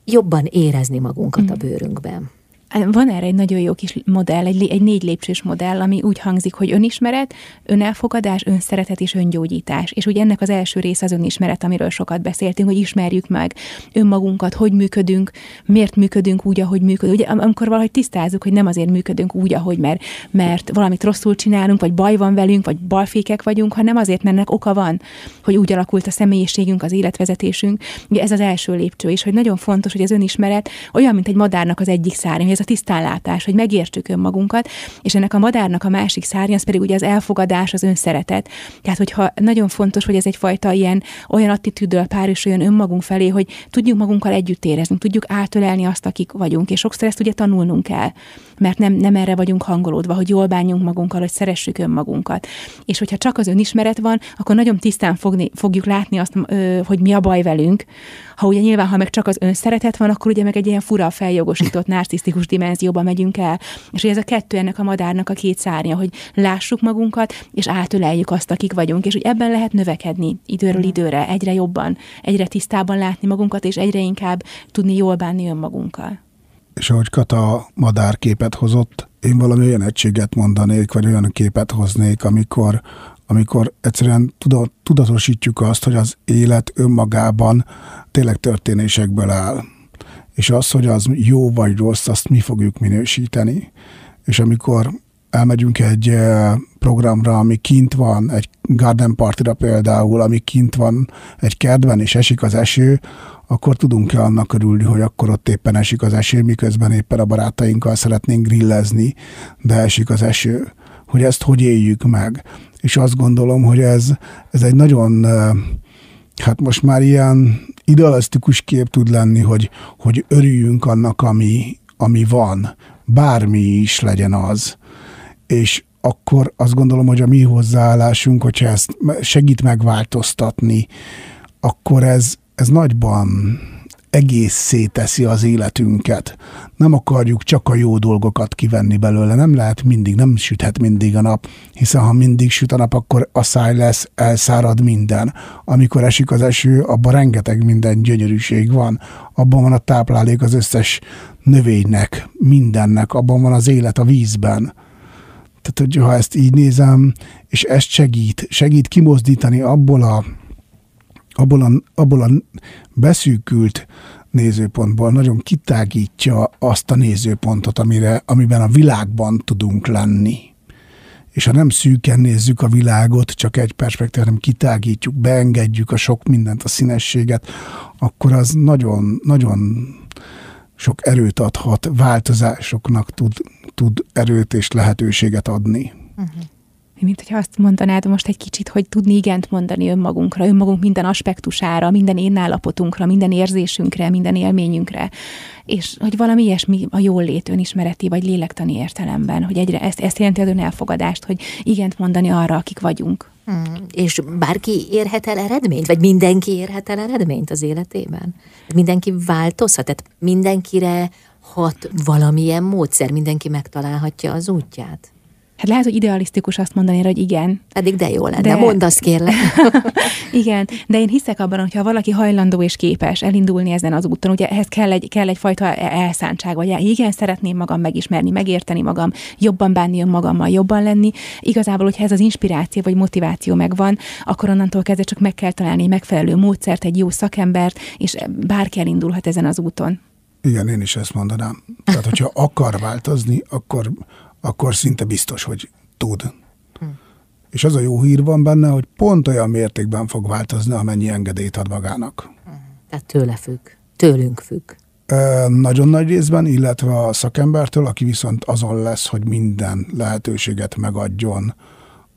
jobban érezni magunkat a mm. bőrünkben? Van erre egy nagyon jó kis modell, egy, egy négy lépcsős modell, ami úgy hangzik, hogy önismeret, önelfogadás, önszeretet és öngyógyítás. És ugye ennek az első része az önismeret, amiről sokat beszéltünk, hogy ismerjük meg önmagunkat, hogy működünk, miért működünk úgy, ahogy működünk. Ugye amikor valahogy tisztázzuk, hogy nem azért működünk úgy, ahogy mert, mert valamit rosszul csinálunk, vagy baj van velünk, vagy balfékek vagyunk, hanem azért, mert ennek oka van, hogy úgy alakult a személyiségünk, az életvezetésünk. Ugye ez az első lépcső, és hogy nagyon fontos, hogy az önismeret olyan, mint egy madárnak az egyik szárnya, hogy ez a tisztánlátás, hogy megértsük önmagunkat, és ennek a madárnak a másik szárnya, az pedig ugye az elfogadás, az önszeretet. Tehát, hogyha nagyon fontos, hogy ez egyfajta ilyen olyan attitűddel párosuljon önmagunk felé, hogy tudjuk magunkkal együtt érezni, tudjuk átölelni azt, akik vagyunk, és sokszor ezt ugye tanulnunk kell, mert nem, nem erre vagyunk hangolódva, hogy jól bánjunk magunkkal, hogy szeressük önmagunkat. És hogyha csak az önismeret van, akkor nagyon tisztán fogni, fogjuk látni azt, hogy mi a baj velünk. Ha ugye nyilván, ha meg csak az önszeretet van, akkor ugye meg egy ilyen fura feljogosított narcisztikus dimenzióba megyünk el. És hogy ez a kettő ennek a madárnak a két szárnya, hogy lássuk magunkat, és átöleljük azt, akik vagyunk. És hogy ebben lehet növekedni időről időre, egyre jobban, egyre tisztában látni magunkat, és egyre inkább tudni jól bánni önmagunkkal. És ahogy Kata madár képet hozott, én valami olyan egységet mondanék, vagy olyan képet hoznék, amikor, amikor egyszerűen tudatosítjuk azt, hogy az élet önmagában tényleg történésekből áll és az, hogy az jó vagy rossz, azt mi fogjuk minősíteni. És amikor elmegyünk egy eh, programra, ami kint van, egy garden partira például, ami kint van egy kertben, és esik az eső, akkor tudunk-e annak örülni, hogy akkor ott éppen esik az eső, miközben éppen a barátainkkal szeretnénk grillezni, de esik az eső. Hogy ezt hogy éljük meg. És azt gondolom, hogy ez, ez egy nagyon hát most már ilyen idealisztikus kép tud lenni, hogy, hogy örüljünk annak, ami, ami van, bármi is legyen az. És akkor azt gondolom, hogy a mi hozzáállásunk, hogyha ezt segít megváltoztatni, akkor ez, ez nagyban egész teszi az életünket. Nem akarjuk csak a jó dolgokat kivenni belőle, nem lehet mindig, nem süthet mindig a nap, hiszen ha mindig süt a nap, akkor a száj lesz, elszárad minden. Amikor esik az eső, abban rengeteg minden gyönyörűség van, abban van a táplálék az összes növénynek, mindennek, abban van az élet a vízben. Tehát, hogy ha ezt így nézem, és ezt segít, segít kimozdítani abból a abból a, abból a beszűkült nézőpontból nagyon kitágítja azt a nézőpontot, amire, amiben a világban tudunk lenni. És ha nem szűken nézzük a világot, csak egy perspektívát, hanem kitágítjuk, beengedjük a sok mindent, a színességet, akkor az nagyon, nagyon sok erőt adhat, változásoknak tud, tud erőt és lehetőséget adni. Uh-huh mint hogyha azt mondanád most egy kicsit, hogy tudni igent mondani önmagunkra, önmagunk minden aspektusára, minden én állapotunkra, minden érzésünkre, minden élményünkre, és hogy valami ilyesmi a jól lét önismereti vagy lélektani értelemben, hogy egyre ezt, ezt jelenti az elfogadást, hogy igent mondani arra, akik vagyunk. Hmm. És bárki érhet el eredményt? Vagy mindenki érhet el eredményt az életében? Mindenki változhat? Tehát mindenkire hat valamilyen módszer? Mindenki megtalálhatja az útját? Hát lehet, hogy idealisztikus azt mondani, hogy igen. Pedig de jó lenne, de... mondd azt kérlek. igen, de én hiszek abban, hogyha valaki hajlandó és képes elindulni ezen az úton, ugye ehhez kell, egy, kell egyfajta elszántság, vagy igen, szeretném magam megismerni, megérteni magam, jobban bánni önmagammal, jobban lenni. Igazából, hogyha ez az inspiráció vagy motiváció megvan, akkor onnantól kezdve csak meg kell találni egy megfelelő módszert, egy jó szakembert, és bárki elindulhat ezen az úton. Igen, én is ezt mondanám. Tehát, hogyha akar változni, akkor akkor szinte biztos, hogy tud. Hm. És az a jó hír van benne, hogy pont olyan mértékben fog változni, amennyi engedélyt ad magának. Tehát tőle függ, tőlünk függ. E, nagyon nagy részben, illetve a szakembertől, aki viszont azon lesz, hogy minden lehetőséget megadjon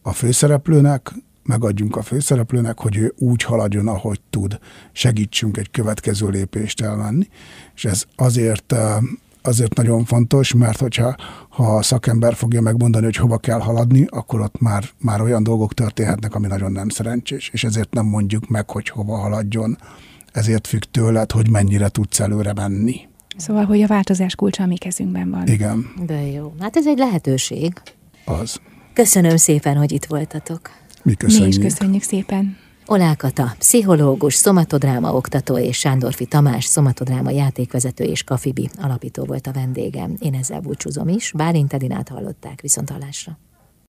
a főszereplőnek, megadjunk a főszereplőnek, hogy ő úgy haladjon, ahogy tud. Segítsünk egy következő lépést elmenni. És ez azért azért nagyon fontos, mert hogyha ha a szakember fogja megmondani, hogy hova kell haladni, akkor ott már, már olyan dolgok történhetnek, ami nagyon nem szerencsés, és ezért nem mondjuk meg, hogy hova haladjon. Ezért függ tőled, hogy mennyire tudsz előre menni. Szóval, hogy a változás kulcsa a mi kezünkben van. Igen. De jó. Hát ez egy lehetőség. Az. Köszönöm szépen, hogy itt voltatok. Mi köszönjük. Mi is köszönjük szépen. Olákata, pszichológus, szomatodráma oktató és Sándorfi Tamás, szomatodráma játékvezető és Kafibi alapító volt a vendégem. Én ezzel búcsúzom is, Bálint Edinát hallották, viszont hallásra.